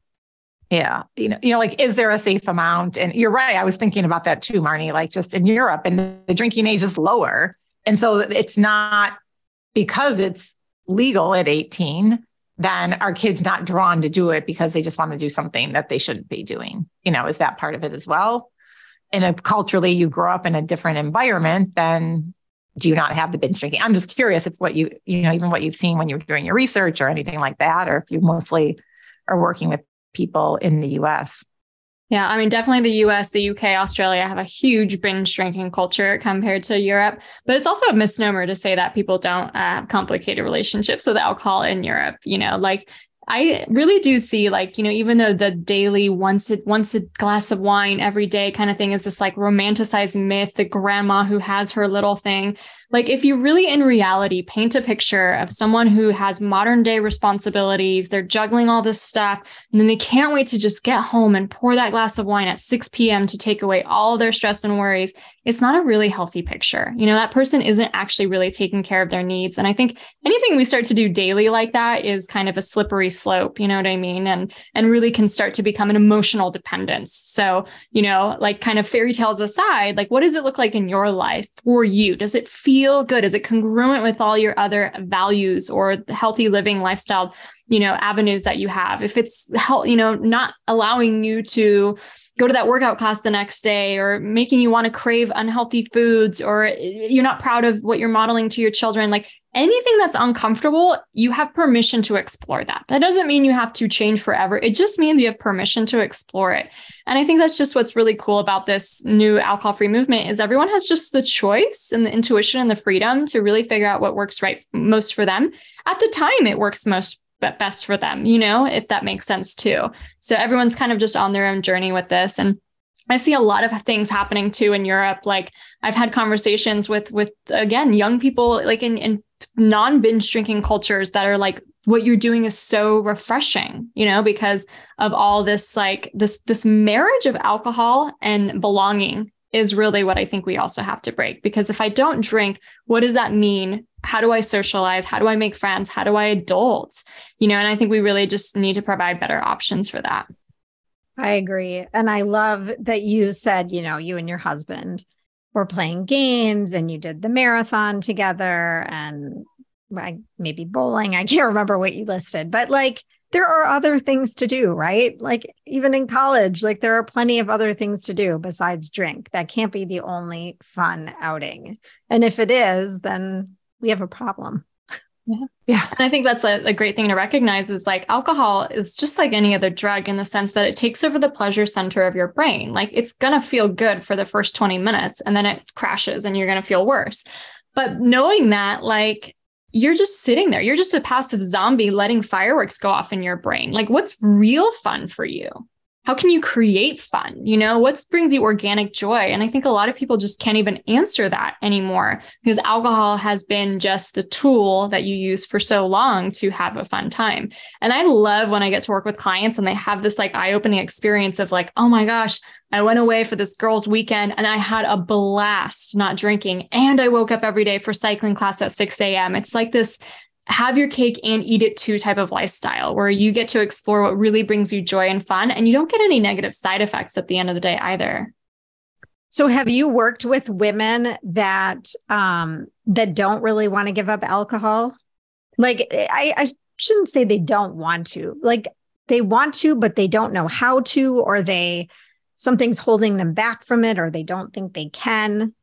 S2: Yeah. You know, you know, like, is there a safe amount? And you're right. I was thinking about that too, Marnie, like just in Europe and the drinking age is lower. And so it's not because it's legal at 18, then our kids not drawn to do it because they just want to do something that they shouldn't be doing. You know, is that part of it as well? And if culturally you grow up in a different environment, then do you not have the binge drinking? I'm just curious if what you, you know, even what you've seen when you're doing your research or anything like that, or if you mostly are working with people in the US.
S1: Yeah, I mean, definitely the US, the UK, Australia have a huge binge drinking culture compared to Europe. But it's also a misnomer to say that people don't uh, have complicated relationships with alcohol in Europe. You know, like I really do see like, you know, even though the daily once it once a glass of wine every day kind of thing is this like romanticized myth, the grandma who has her little thing. Like if you really in reality paint a picture of someone who has modern day responsibilities, they're juggling all this stuff, and then they can't wait to just get home and pour that glass of wine at 6 p.m. to take away all their stress and worries, it's not a really healthy picture. You know, that person isn't actually really taking care of their needs. And I think anything we start to do daily like that is kind of a slippery slope, you know what I mean? And and really can start to become an emotional dependence. So, you know, like kind of fairy tales aside, like what does it look like in your life for you? Does it feel feel good? Is it congruent with all your other values or healthy living lifestyle, you know, avenues that you have? If it's help, you know, not allowing you to go to that workout class the next day or making you want to crave unhealthy foods or eh, you're not proud of what you're modeling to your children, like anything that's uncomfortable, you have permission to explore that. That doesn't mean you have to change forever. It just means you have permission to explore it. And I think that's just what's really cool about this new alcohol free movement is everyone has just the choice and the intuition and the freedom to really figure out what works right most for them. At the time it works most but best for them, you know, if that makes sense too. So everyone's kind of just on their own journey with this and I see a lot of things happening too in Europe. Like I've had conversations with with again young people like in, in non binge drinking cultures that are like what you're doing is so refreshing you know because of all this like this this marriage of alcohol and belonging is really what i think we also have to break. Because if i don't drink what does that mean? How do i socialize? How do i make friends? How do i adult? You know and i think we really just need to provide better options for that
S3: i agree and i love that you said you know you and your husband were playing games and you did the marathon together and maybe bowling. I can't remember what you listed, but like there are other things to do, right? Like even in college, like there are plenty of other things to do besides drink. That can't be the only fun outing. And if it is, then we have a problem.
S1: Yeah. Yeah. And I think that's a, a, great thing to recognize is like alcohol is just like any other drug in the sense that it takes over the pleasure center of your brain. Like it's going to feel good for the first 20 minutes and then it crashes and you're going to feel worse. But knowing that, like, you're just sitting there, you're just a passive zombie letting fireworks go off in your brain. Like, what's real fun for you? How can you create fun you know what brings you organic joy and i think a lot of people just can't even answer that anymore because alcohol has been just the tool that you use for so long to have a fun time and i love when i get to work with clients and they have this like eye-opening experience of like oh my gosh I went away for this girls' weekend and I had a blast not drinking. And I woke up every day for cycling class at 6 a.m. It's like this have your cake and eat it too type of lifestyle where you get to explore what really brings you joy and fun and you don't get any negative side effects at the end of the day either.
S3: So have you worked with women that um that don't really want to give up alcohol? Like I, I shouldn't say they don't want to. Like they want to but they don't know how to or they something's holding them back from it or they don't think they can.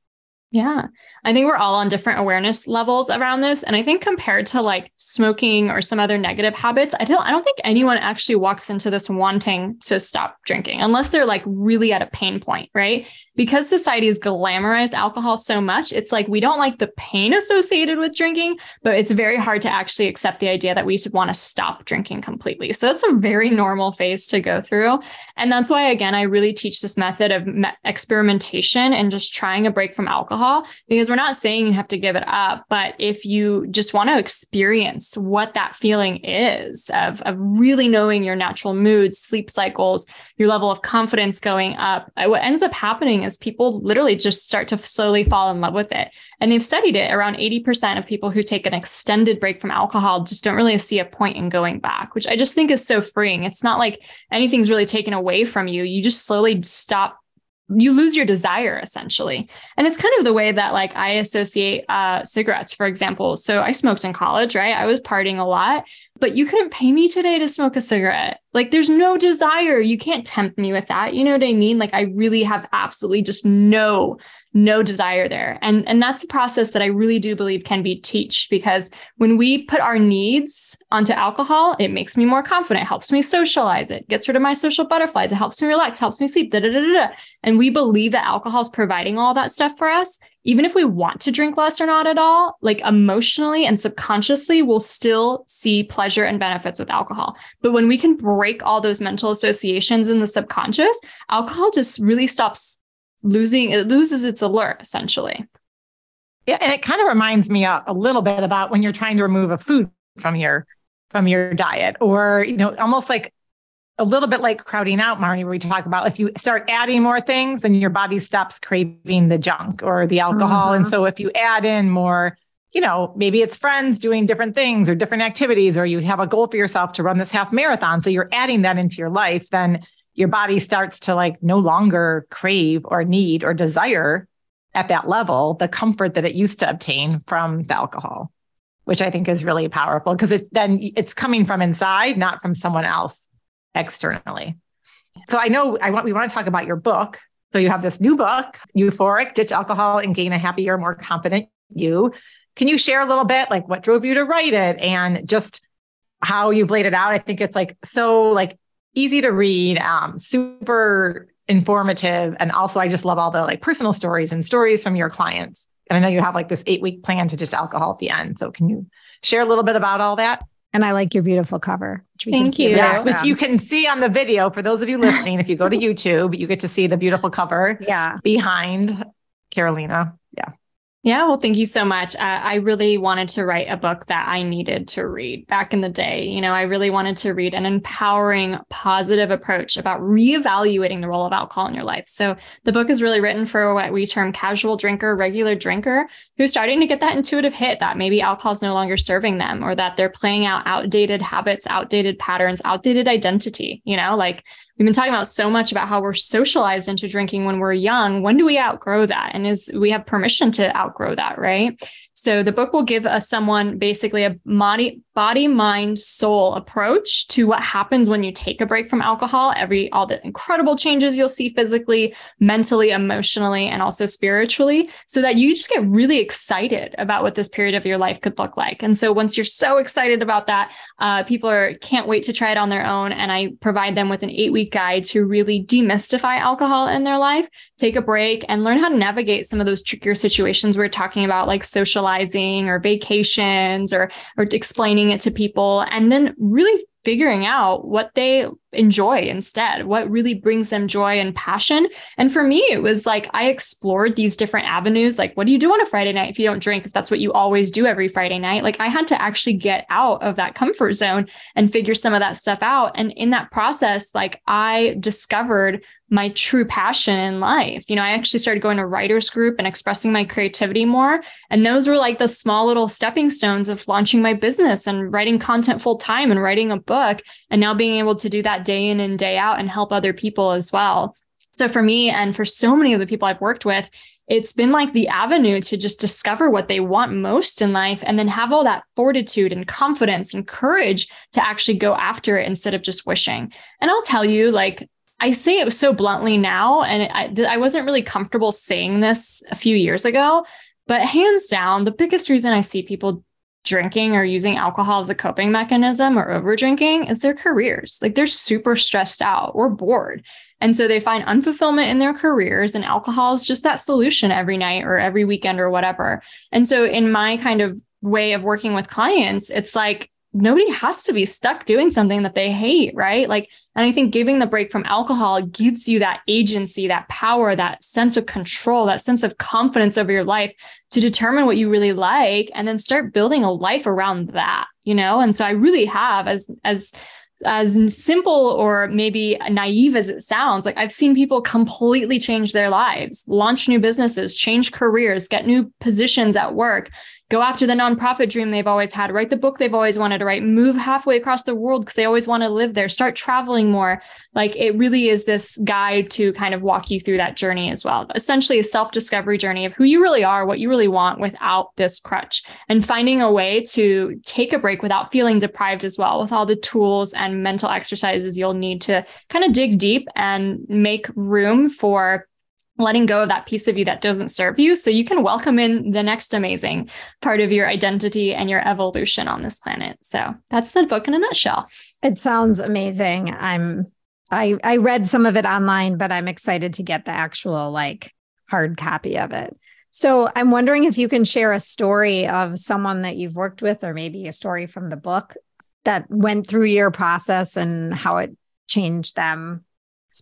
S1: Yeah. I think we're all on different awareness levels around this. And I think compared to like smoking or some other negative habits, I don't I don't think anyone actually walks into this wanting to stop drinking unless they're like really at a pain point, right? Because society has glamorized alcohol so much, it's like we don't like the pain associated with drinking, but it's very hard to actually accept the idea that we should want to stop drinking completely. So it's a very normal phase to go through. And that's why again, I really teach this method of me- experimentation and just trying a break from alcohol alcohol because we're not saying you have to give it up but if you just want to experience what that feeling is of, of really knowing your natural moods sleep cycles your level of confidence going up uh, what ends up happening is people literally just start to slowly fall in love with it. And they've studied it. Around 80% of people who take an extended break from alcohol just don't really see a point in going back which i just think is so freeing. It's not like anything's really taken away from you. You just slowly stop you lose your desire essentially. And it's kind of the way that like i associate uh, cigarettes for example. So i smoked in college right? I was partying a lot but you couldn't pay me today to smoke a cigarette. Like there's no desire. You can't tempt me with that. You know what i mean? Like i really have absolutely just no no desire there. And, and that's a process that I really do believe can be teached because when we put our needs onto alcohol, it makes me more confident, helps me socialize, it gets rid of my social butterflies, it helps me relax, helps me sleep, da, da, da, da. And we believe that alcohol is providing all that stuff for us. Even if we want to drink less or not at all, like emotionally and subconsciously, we'll still see pleasure and benefits with alcohol. But when we can break all those mental associations in the subconscious, alcohol just really stops losing it loses its allure essentially.
S2: Yeah, and it kind of reminds me a, a little bit about when you're trying to remove a food from your from your diet, or you know, almost like a little bit like crowding out, Marnie, where we talk about if you start adding more things, then your body stops craving the junk or the alcohol. And mm-hmm. so if you add in more, you know, maybe it's friends doing different things or different activities, or you have a goal for yourself to run this half marathon. So you're adding that into your life, then your body starts to like no longer crave or need or desire at that level the comfort that it used to obtain from the alcohol which i think is really powerful because it then it's coming from inside not from someone else externally. So i know i want we want to talk about your book. So you have this new book euphoric ditch alcohol and gain a happier more confident you. Can you share a little bit like what drove you to write it and just how you've laid it out? I think it's like so like easy to read, um, super informative. And also, I just love all the like personal stories and stories from your clients. And I know you have like this eight week plan to just alcohol at the end. So, can you share a little bit about all that?
S3: And I like your beautiful cover.
S1: Thank you.
S2: Yes, which you can see on the video. For those of you listening, if you go to [laughs] YouTube, you get to see the beautiful cover.
S3: Yeah.
S2: Behind Karolina. Yeah.
S1: Well, thank you so much. Uh, I really wanted to write a book that I needed to read back in the day. You know, I really wanted to read an empowering, positive approach about reevaluating the role of alcohol in your life. So the book is really written for what we term casual drinker, regular drinker, who's starting to get that intuitive hit that maybe alcohol is no longer serving them or that they're playing out outdated habits, outdated patterns, outdated identity. You know, like we've been talking about so much about how we're socialized into drinking when we're young. When do we outgrow that? And is we have permission to outgrow that, right? So the book will give us someone basically a body, body, mind, soul approach to what happens when you take a break from alcohol. Every all the incredible changes you'll see physically, mentally, emotionally, and also spiritually, so that you just get really excited about what this period of your life could look like. And so once you're so excited about that, uh, people are can't wait to try it on their own. And I provide them with an eight week guide to really demystify alcohol in their life, take a break, and learn how to navigate some of those trickier situations we're talking about, like social socializing or vacations or or explaining it to people and then really figuring out what they enjoy instead, what really brings them joy and passion. And for me, it was like I explored these different avenues. Like, what do you do on a Friday night if you don't drink, if that's what you always do every Friday night? Like, I had to actually get out of that comfort zone and figure some of that stuff out. And in that process, like, I discovered my true passion in life. You know, I actually started going to writers group and expressing my creativity more. And those were like the small little stepping stones of launching my business and writing content full time and writing a book and now being able to do that day in and day out and help other people as well. So for me and for so many of the people I've worked with, it's been like the avenue to just discover what they want most in life and then have all that fortitude and confidence and courage to actually go after it instead of just wishing. And I'll tell you, like, I say it so bluntly now, and I, I wasn't really comfortable saying this a few years ago, but hands down, the biggest reason I see people drinking or using alcohol as a coping mechanism or over drinking is their careers. Like they're super stressed out or bored. And so they find unfulfillment in their careers, and alcohol is just that solution every night or every weekend or whatever. And so, in my kind of way of working with clients, it's like nobody has to be stuck doing something that they hate, right? Like, and I think giving the break from alcohol gives you that agency, that power, that sense of control, that sense of confidence over your life to determine what you really like and then start building a life around that, you know? And so I really have as, as, as simple or maybe naive as it sounds, like I've seen people completely change their lives, launch new businesses, change careers, get new positions at work go after the nonprofit dream they've always had, write the book they've always wanted to write, move halfway across the world because they always want to live there, start traveling more. Like it really is this guide to kind of walk you through that journey as well. Essentially, a self discovery journey of who you really are, what you really want without this crutch, and finding a way to take a break without feeling deprived as well, with all the tools and mental exercises you'll need to kind of dig deep and make room for letting go of that piece of you that doesn't serve you. So you can welcome in the next amazing part of your identity and your evolution on this planet. So that's the book in a nutshell.
S3: It sounds amazing. I'm i i read some of it online but i'm excited to get the actual like hard copy of it. So i'm wondering if you can share a story of someone that you've worked with or maybe a story from the book that went through your process and how it changed them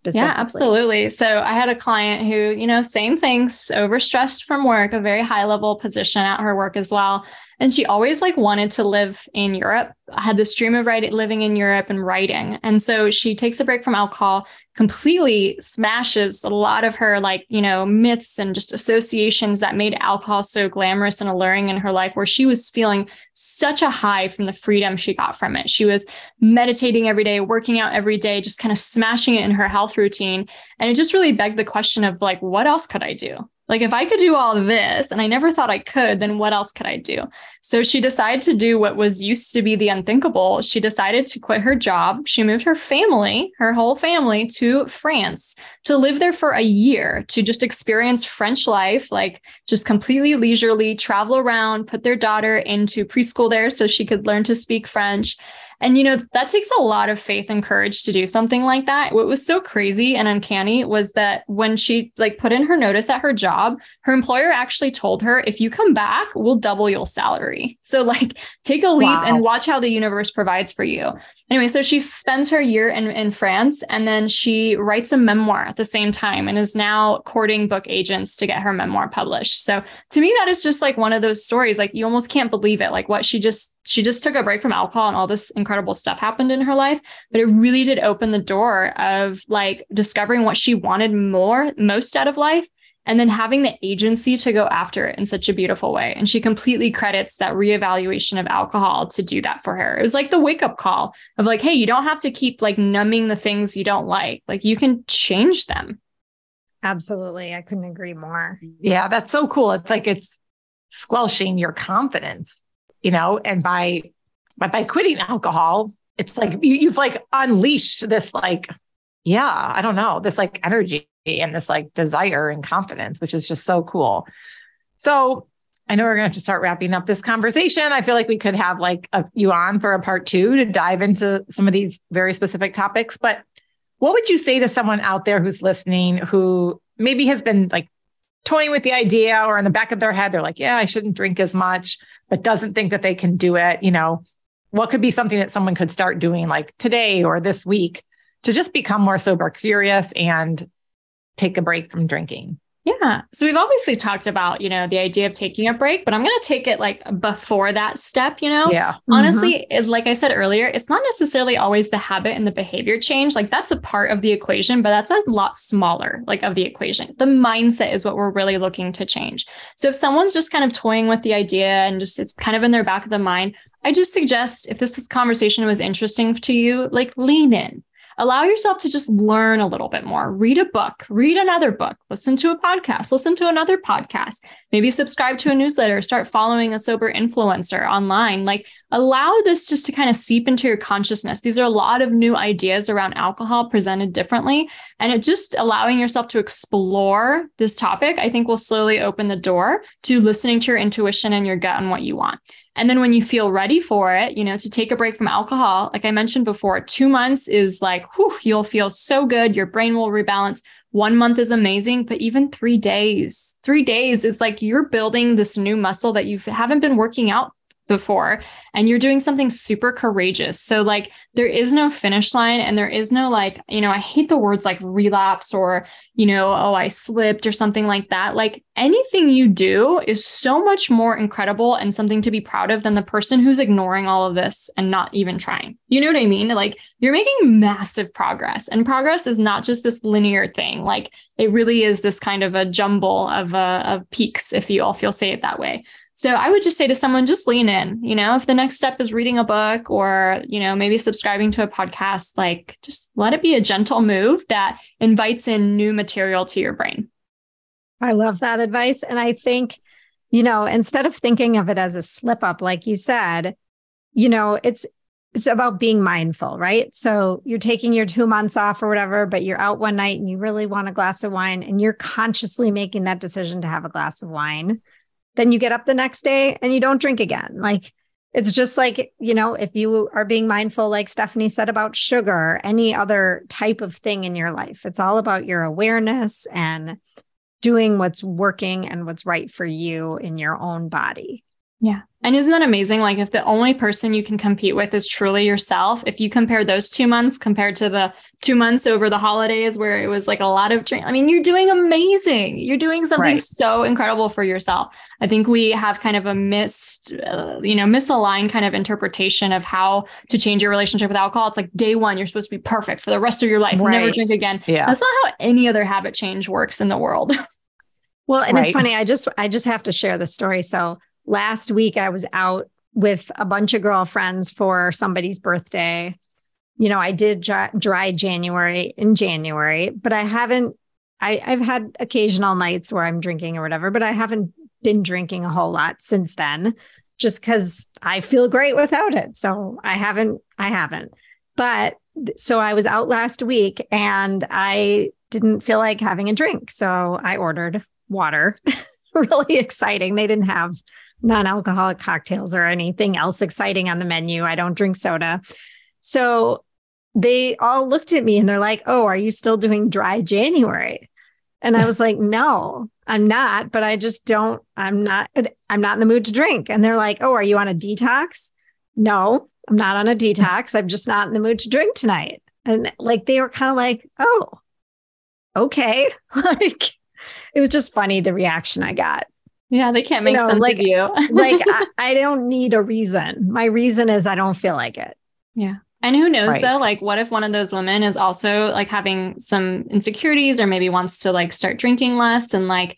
S1: yeah, absolutely. So I had a client who, you know, same things, overstressed from work, a very high level position at her work as well. And she always like wanted to live in Europe. I had this dream of writing, living in Europe and writing. And so she takes a break from alcohol, completely smashes a lot of her like, you know, myths and just associations that made alcohol so glamorous and alluring in her life, where she was feeling such a high from the freedom she got from it. She was meditating every day, working out every day, just kind of smashing it in her health routine. And it just really begged the question of like, what else could I do? Like, if I could do all this and I never thought I could, then what else could I do? So she decided to do what was used to be the unthinkable. She decided to quit her job. She moved her family, her whole family, to France to live there for a year to just experience French life, like just completely leisurely travel around, put their daughter into preschool there so she could learn to speak French. And, you know, that takes a lot of faith and courage to do something like that. What was so crazy and uncanny was that when she like put in her notice at her job, her employer actually told her, if you come back, we'll double your salary. So like take a leap wow. and watch how the universe provides for you. Anyway, so she spends her year in, in France and then she writes a memoir at the same time and is now courting book agents to get her memoir published. So to me, that is just like one of those stories. Like you almost can't believe it. Like what she just she just took a break from alcohol and all this incredible stuff happened in her life but it really did open the door of like discovering what she wanted more most out of life and then having the agency to go after it in such a beautiful way. And she completely credits that reevaluation of alcohol to do that for her. It was like the wake up call of like hey you don't have to keep like numbing the things you don't like. Like you can change them.
S3: Absolutely. I couldn't agree more.
S2: Yeah that's so cool. It's like it's squelching your confidence you know, and by by, by quitting alcohol, it's like you, you've like unleashed this like, yeah, I don't know, this like energy and this like desire and confidence, which is just so cool. So I know we're going to have to start wrapping up this conversation. I feel like we could have like a, you on for a part two to dive into some of these very specific topics. But what would you say to someone out there who's listening who maybe has been like toying with the idea or in the back of their head, they're like, yeah, I shouldn't drink as much but doesn't think that they can do it, you know, what could be something that someone could start doing like today or this week to just become more sober curious and take a break from drinking?
S1: Yeah. So we've obviously talked about, you know, the idea of taking a break, but I'm going to take it like before that step, you know?
S2: Yeah.
S1: Honestly, mm-hmm. it, like I said earlier, it's not necessarily always the habit and the behavior change. Like that's a part of the equation, but that's a lot smaller, like of the equation. The mindset is what we're really looking to change. So if someone's just kind of toying with the idea and just it's kind of in their back of the mind, I just suggest if this conversation was interesting to you, like lean in allow yourself to just learn a little bit more. Read a book, read another book, listen to a podcast, listen to another podcast. Maybe subscribe to a newsletter, start following a sober influencer online. Like allow this just to kind of seep into your consciousness. These are a lot of new ideas around alcohol presented differently. And it just allowing yourself to explore this topic, I think will slowly open the door to listening to your intuition and your gut and what you want. And then when you feel ready for it, you know, to take a break from alcohol, like I mentioned before, two months is like, whew, you'll feel so good. Your brain will rebalance. One month is amazing, but even three days, three days is like you're building this new muscle that you haven't been working out before and you're doing something super courageous. So like there is no finish line and there is no like, you know, I hate the words like relapse or, you know, oh, I slipped or something like that. Like anything you do is so much more incredible and something to be proud of than the person who's ignoring all of this and not even trying. You know what I mean? Like you're making massive progress and progress is not just this linear thing. Like it really is this kind of a jumble of uh, of peaks if you all feel say it that way. So I would just say to someone, just lean in. You know, if the next step is reading a book or, you know, maybe subscribing to a podcast, like just let it be a gentle move that invites in new material to your brain.
S3: I love that advice. And I think, you know, instead of thinking of it as a slip up, like you said, you know, it's, it's about being mindful, right? So you're taking your two months off or whatever, but you're out one night and you really want a glass of wine and you're consciously making that decision to have a glass of wine then you get up the next day and you don't drink again. Like it's just like, you know, if you are being mindful, like Stephanie said about sugar, any other type of thing in your life, it's all about your awareness and doing what's working and what's right for you in your own body.
S1: Yeah. And isn't that amazing? Like, if the only person you can compete with is truly yourself, if you compare those two months compared to the two months over the holidays where it was like a lot of drink, I mean, you're doing amazing. You're doing something right. so incredible for yourself. I think we have kind of a missed, uh, you know, misaligned kind of interpretation of how to change your relationship with alcohol. It's like day one, you're supposed to be perfect for the rest of your life, right. never drink again. Yeah. That's not how any other habit change works in the world. [laughs]
S3: Well, and right. it's funny. I just I just have to share the story. So last week I was out with a bunch of girlfriends for somebody's birthday. You know, I did dry, January in January, but I haven't. I, I've had occasional nights where I'm drinking or whatever, but I haven't been drinking a whole lot since then, just because I feel great without it. So I haven't. I haven't. But so I was out last week and I didn't feel like having a drink, so I ordered water. [laughs] really exciting. They didn't have non alcoholic cocktails or anything else exciting on the menu. I don't drink soda. So they all looked at me and they're like, Oh, are you still doing dry January? And I was like, No, I'm not, but I just don't, I'm not, I'm not in the mood to drink. And they're like, Oh, are you on a detox? No, I'm not on a detox. I'm just not in the mood to drink tonight. And like they were kind of like, Oh, okay. [laughs] like it was just funny the reaction I got.
S1: Yeah, they can't make you know, sense
S3: like,
S1: of you. [laughs]
S3: like I, [laughs] I, don't need a reason. My reason is I don't feel like it.
S1: Yeah. And who knows right. though, like what if one of those women is also like having some insecurities or maybe wants to like start drinking less and like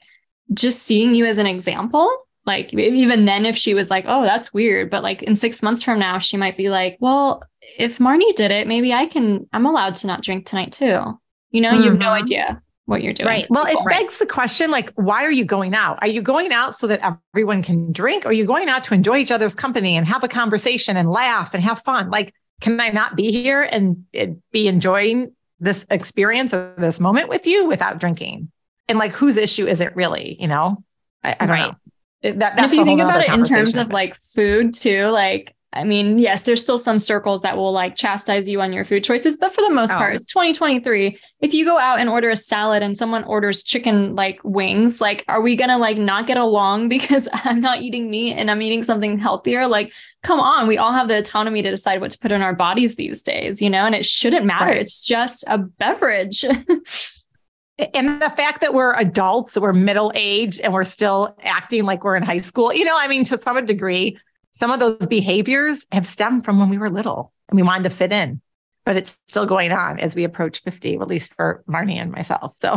S1: just seeing you as an example? Like even then, if she was like, oh, that's weird. But like in six months from now, she might be like, well, if Marnie did it, maybe I can, I'm allowed to not drink tonight too. You know, mm-hmm. you have no mm-hmm. idea what you're doing.
S2: Right. Well, it right. begs the question like, why are you going out? Are you going out so that everyone can drink? Or are you going out to enjoy each other's company and have a conversation and laugh and have fun? Like, can I not be here and be enjoying this experience or this moment with you without drinking? And like, whose issue is it really? You know, I, I don't right. know.
S1: That, that's if you think about it in terms of like food too, like I mean, yes, there's still some circles that will like chastise you on your food choices, but for the most oh. part, it's 2023. If you go out and order a salad and someone orders chicken like wings, like, are we gonna like not get along [laughs] because I'm not eating meat and I'm eating something healthier? Like, come on, we all have the autonomy to decide what to put in our bodies these days, you know, and it shouldn't matter. Right. It's just a beverage. [laughs]
S2: and the fact that we're adults, that we're middle aged, and we're still acting like we're in high school, you know, I mean, to some degree, some of those behaviors have stemmed from when we were little and we wanted to fit in, but it's still going on as we approach 50, at least for Marnie and myself. So,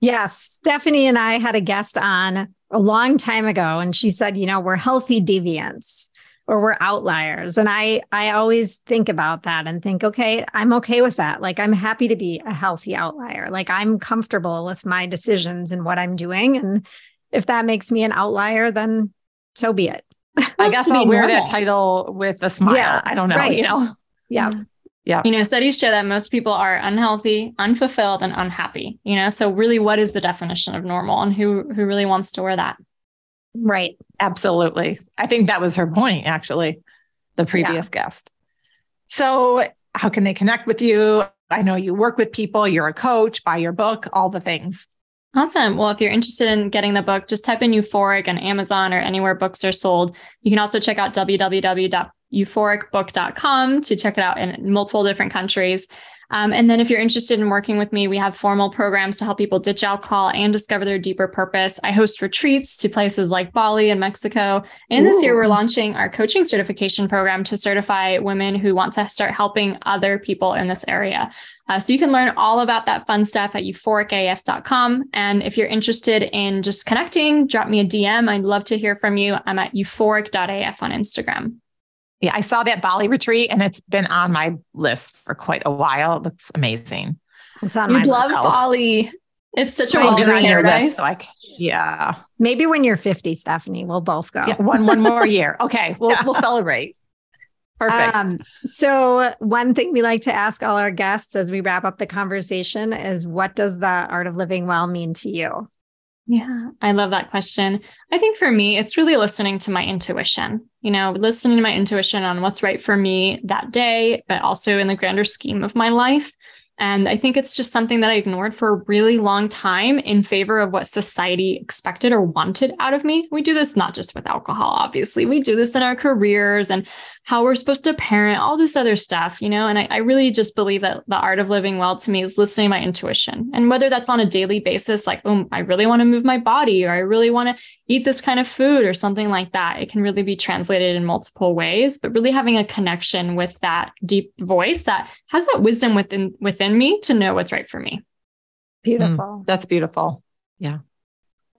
S3: yes, Stephanie and I had a guest on a long time ago, and she said, you know, we're healthy deviants or we're outliers and i i always think about that and think okay i'm okay with that like i'm happy to be a healthy outlier like i'm comfortable with my decisions and what i'm doing and if that makes me an outlier, then so be it.
S2: I guess I'll wear normal. that title with a smile. Yeah, I don't know, right. you know.
S3: Yeah.
S2: Yeah.
S1: You know, studies show that most people are unhealthy, unfulfilled, and unhappy. You know, so really what is the definition of normal and who who really wants to wear that?
S3: Right.
S2: Absolutely. I think that was her point, actually, the previous yeah. guest. So how can they connect with you? I know you work with people, you're a coach, buy your book, all the things.
S1: Awesome. Well, if you're interested in getting the book, just type in euphoric on Amazon or anywhere books are sold. You can also check out www.euphoricbook.com to check it out in multiple different countries. Um, and then if you're interested in working with me, we have formal programs to help people ditch alcohol and discover their deeper purpose. I host retreats to places like Bali and Mexico. And Ooh. this year, we're launching our coaching certification program to certify women who want to start helping other people in this area. Uh, so you can learn all about that fun stuff at euphoricaf.com. And if you're interested in just connecting, drop me a DM. I'd love to hear from you. I'm at euphoric.af on Instagram.
S2: Yeah, I saw that Bali retreat and it's been on my list for quite a while. It looks amazing.
S1: It's on You'd my love list. Bali. It's such a wilderness paradise. Like,
S2: yeah.
S3: Maybe when you're 50, Stephanie, we'll both go.
S2: Yeah, one one more year. Okay, we'll [laughs] yeah. we'll celebrate. Perfect. Um,
S3: so, one thing we like to ask all our guests as we wrap up the conversation is what does the art of living well mean to you?
S1: Yeah, I love that question. I think for me, it's really listening to my intuition, you know, listening to my intuition on what's right for me that day, but also in the grander scheme of my life. And I think it's just something that I ignored for a really long time in favor of what society expected or wanted out of me. We do this not just with alcohol, obviously, we do this in our careers and how we're supposed to parent, all this other stuff, you know? And I, I really just believe that the art of living well to me is listening to my intuition. And whether that's on a daily basis, like, oh, I really want to move my body or I really want to eat this kind of food or something like that, it can really be translated in multiple ways, but really having a connection with that deep voice that has that wisdom within within me to know what's right for me.
S3: Beautiful. Mm,
S2: that's beautiful. Yeah.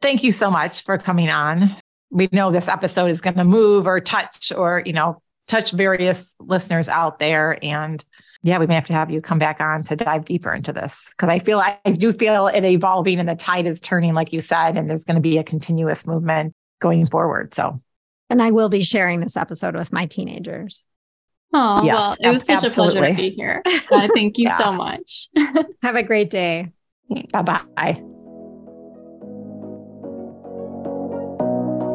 S2: Thank you so much for coming on. We know this episode is going to move or touch or, you know, touch various listeners out there. And yeah, we may have to have you come back on to dive deeper into this because I feel I do feel it evolving and the tide is turning, like you said, and there's going to be a continuous movement going forward. So,
S3: and I will be sharing this episode with my teenagers.
S1: Oh, yes, well, it was such absolutely. a pleasure to be here. Uh, thank you [laughs] yeah. so much. [laughs]
S3: have a great day.
S2: Bye bye.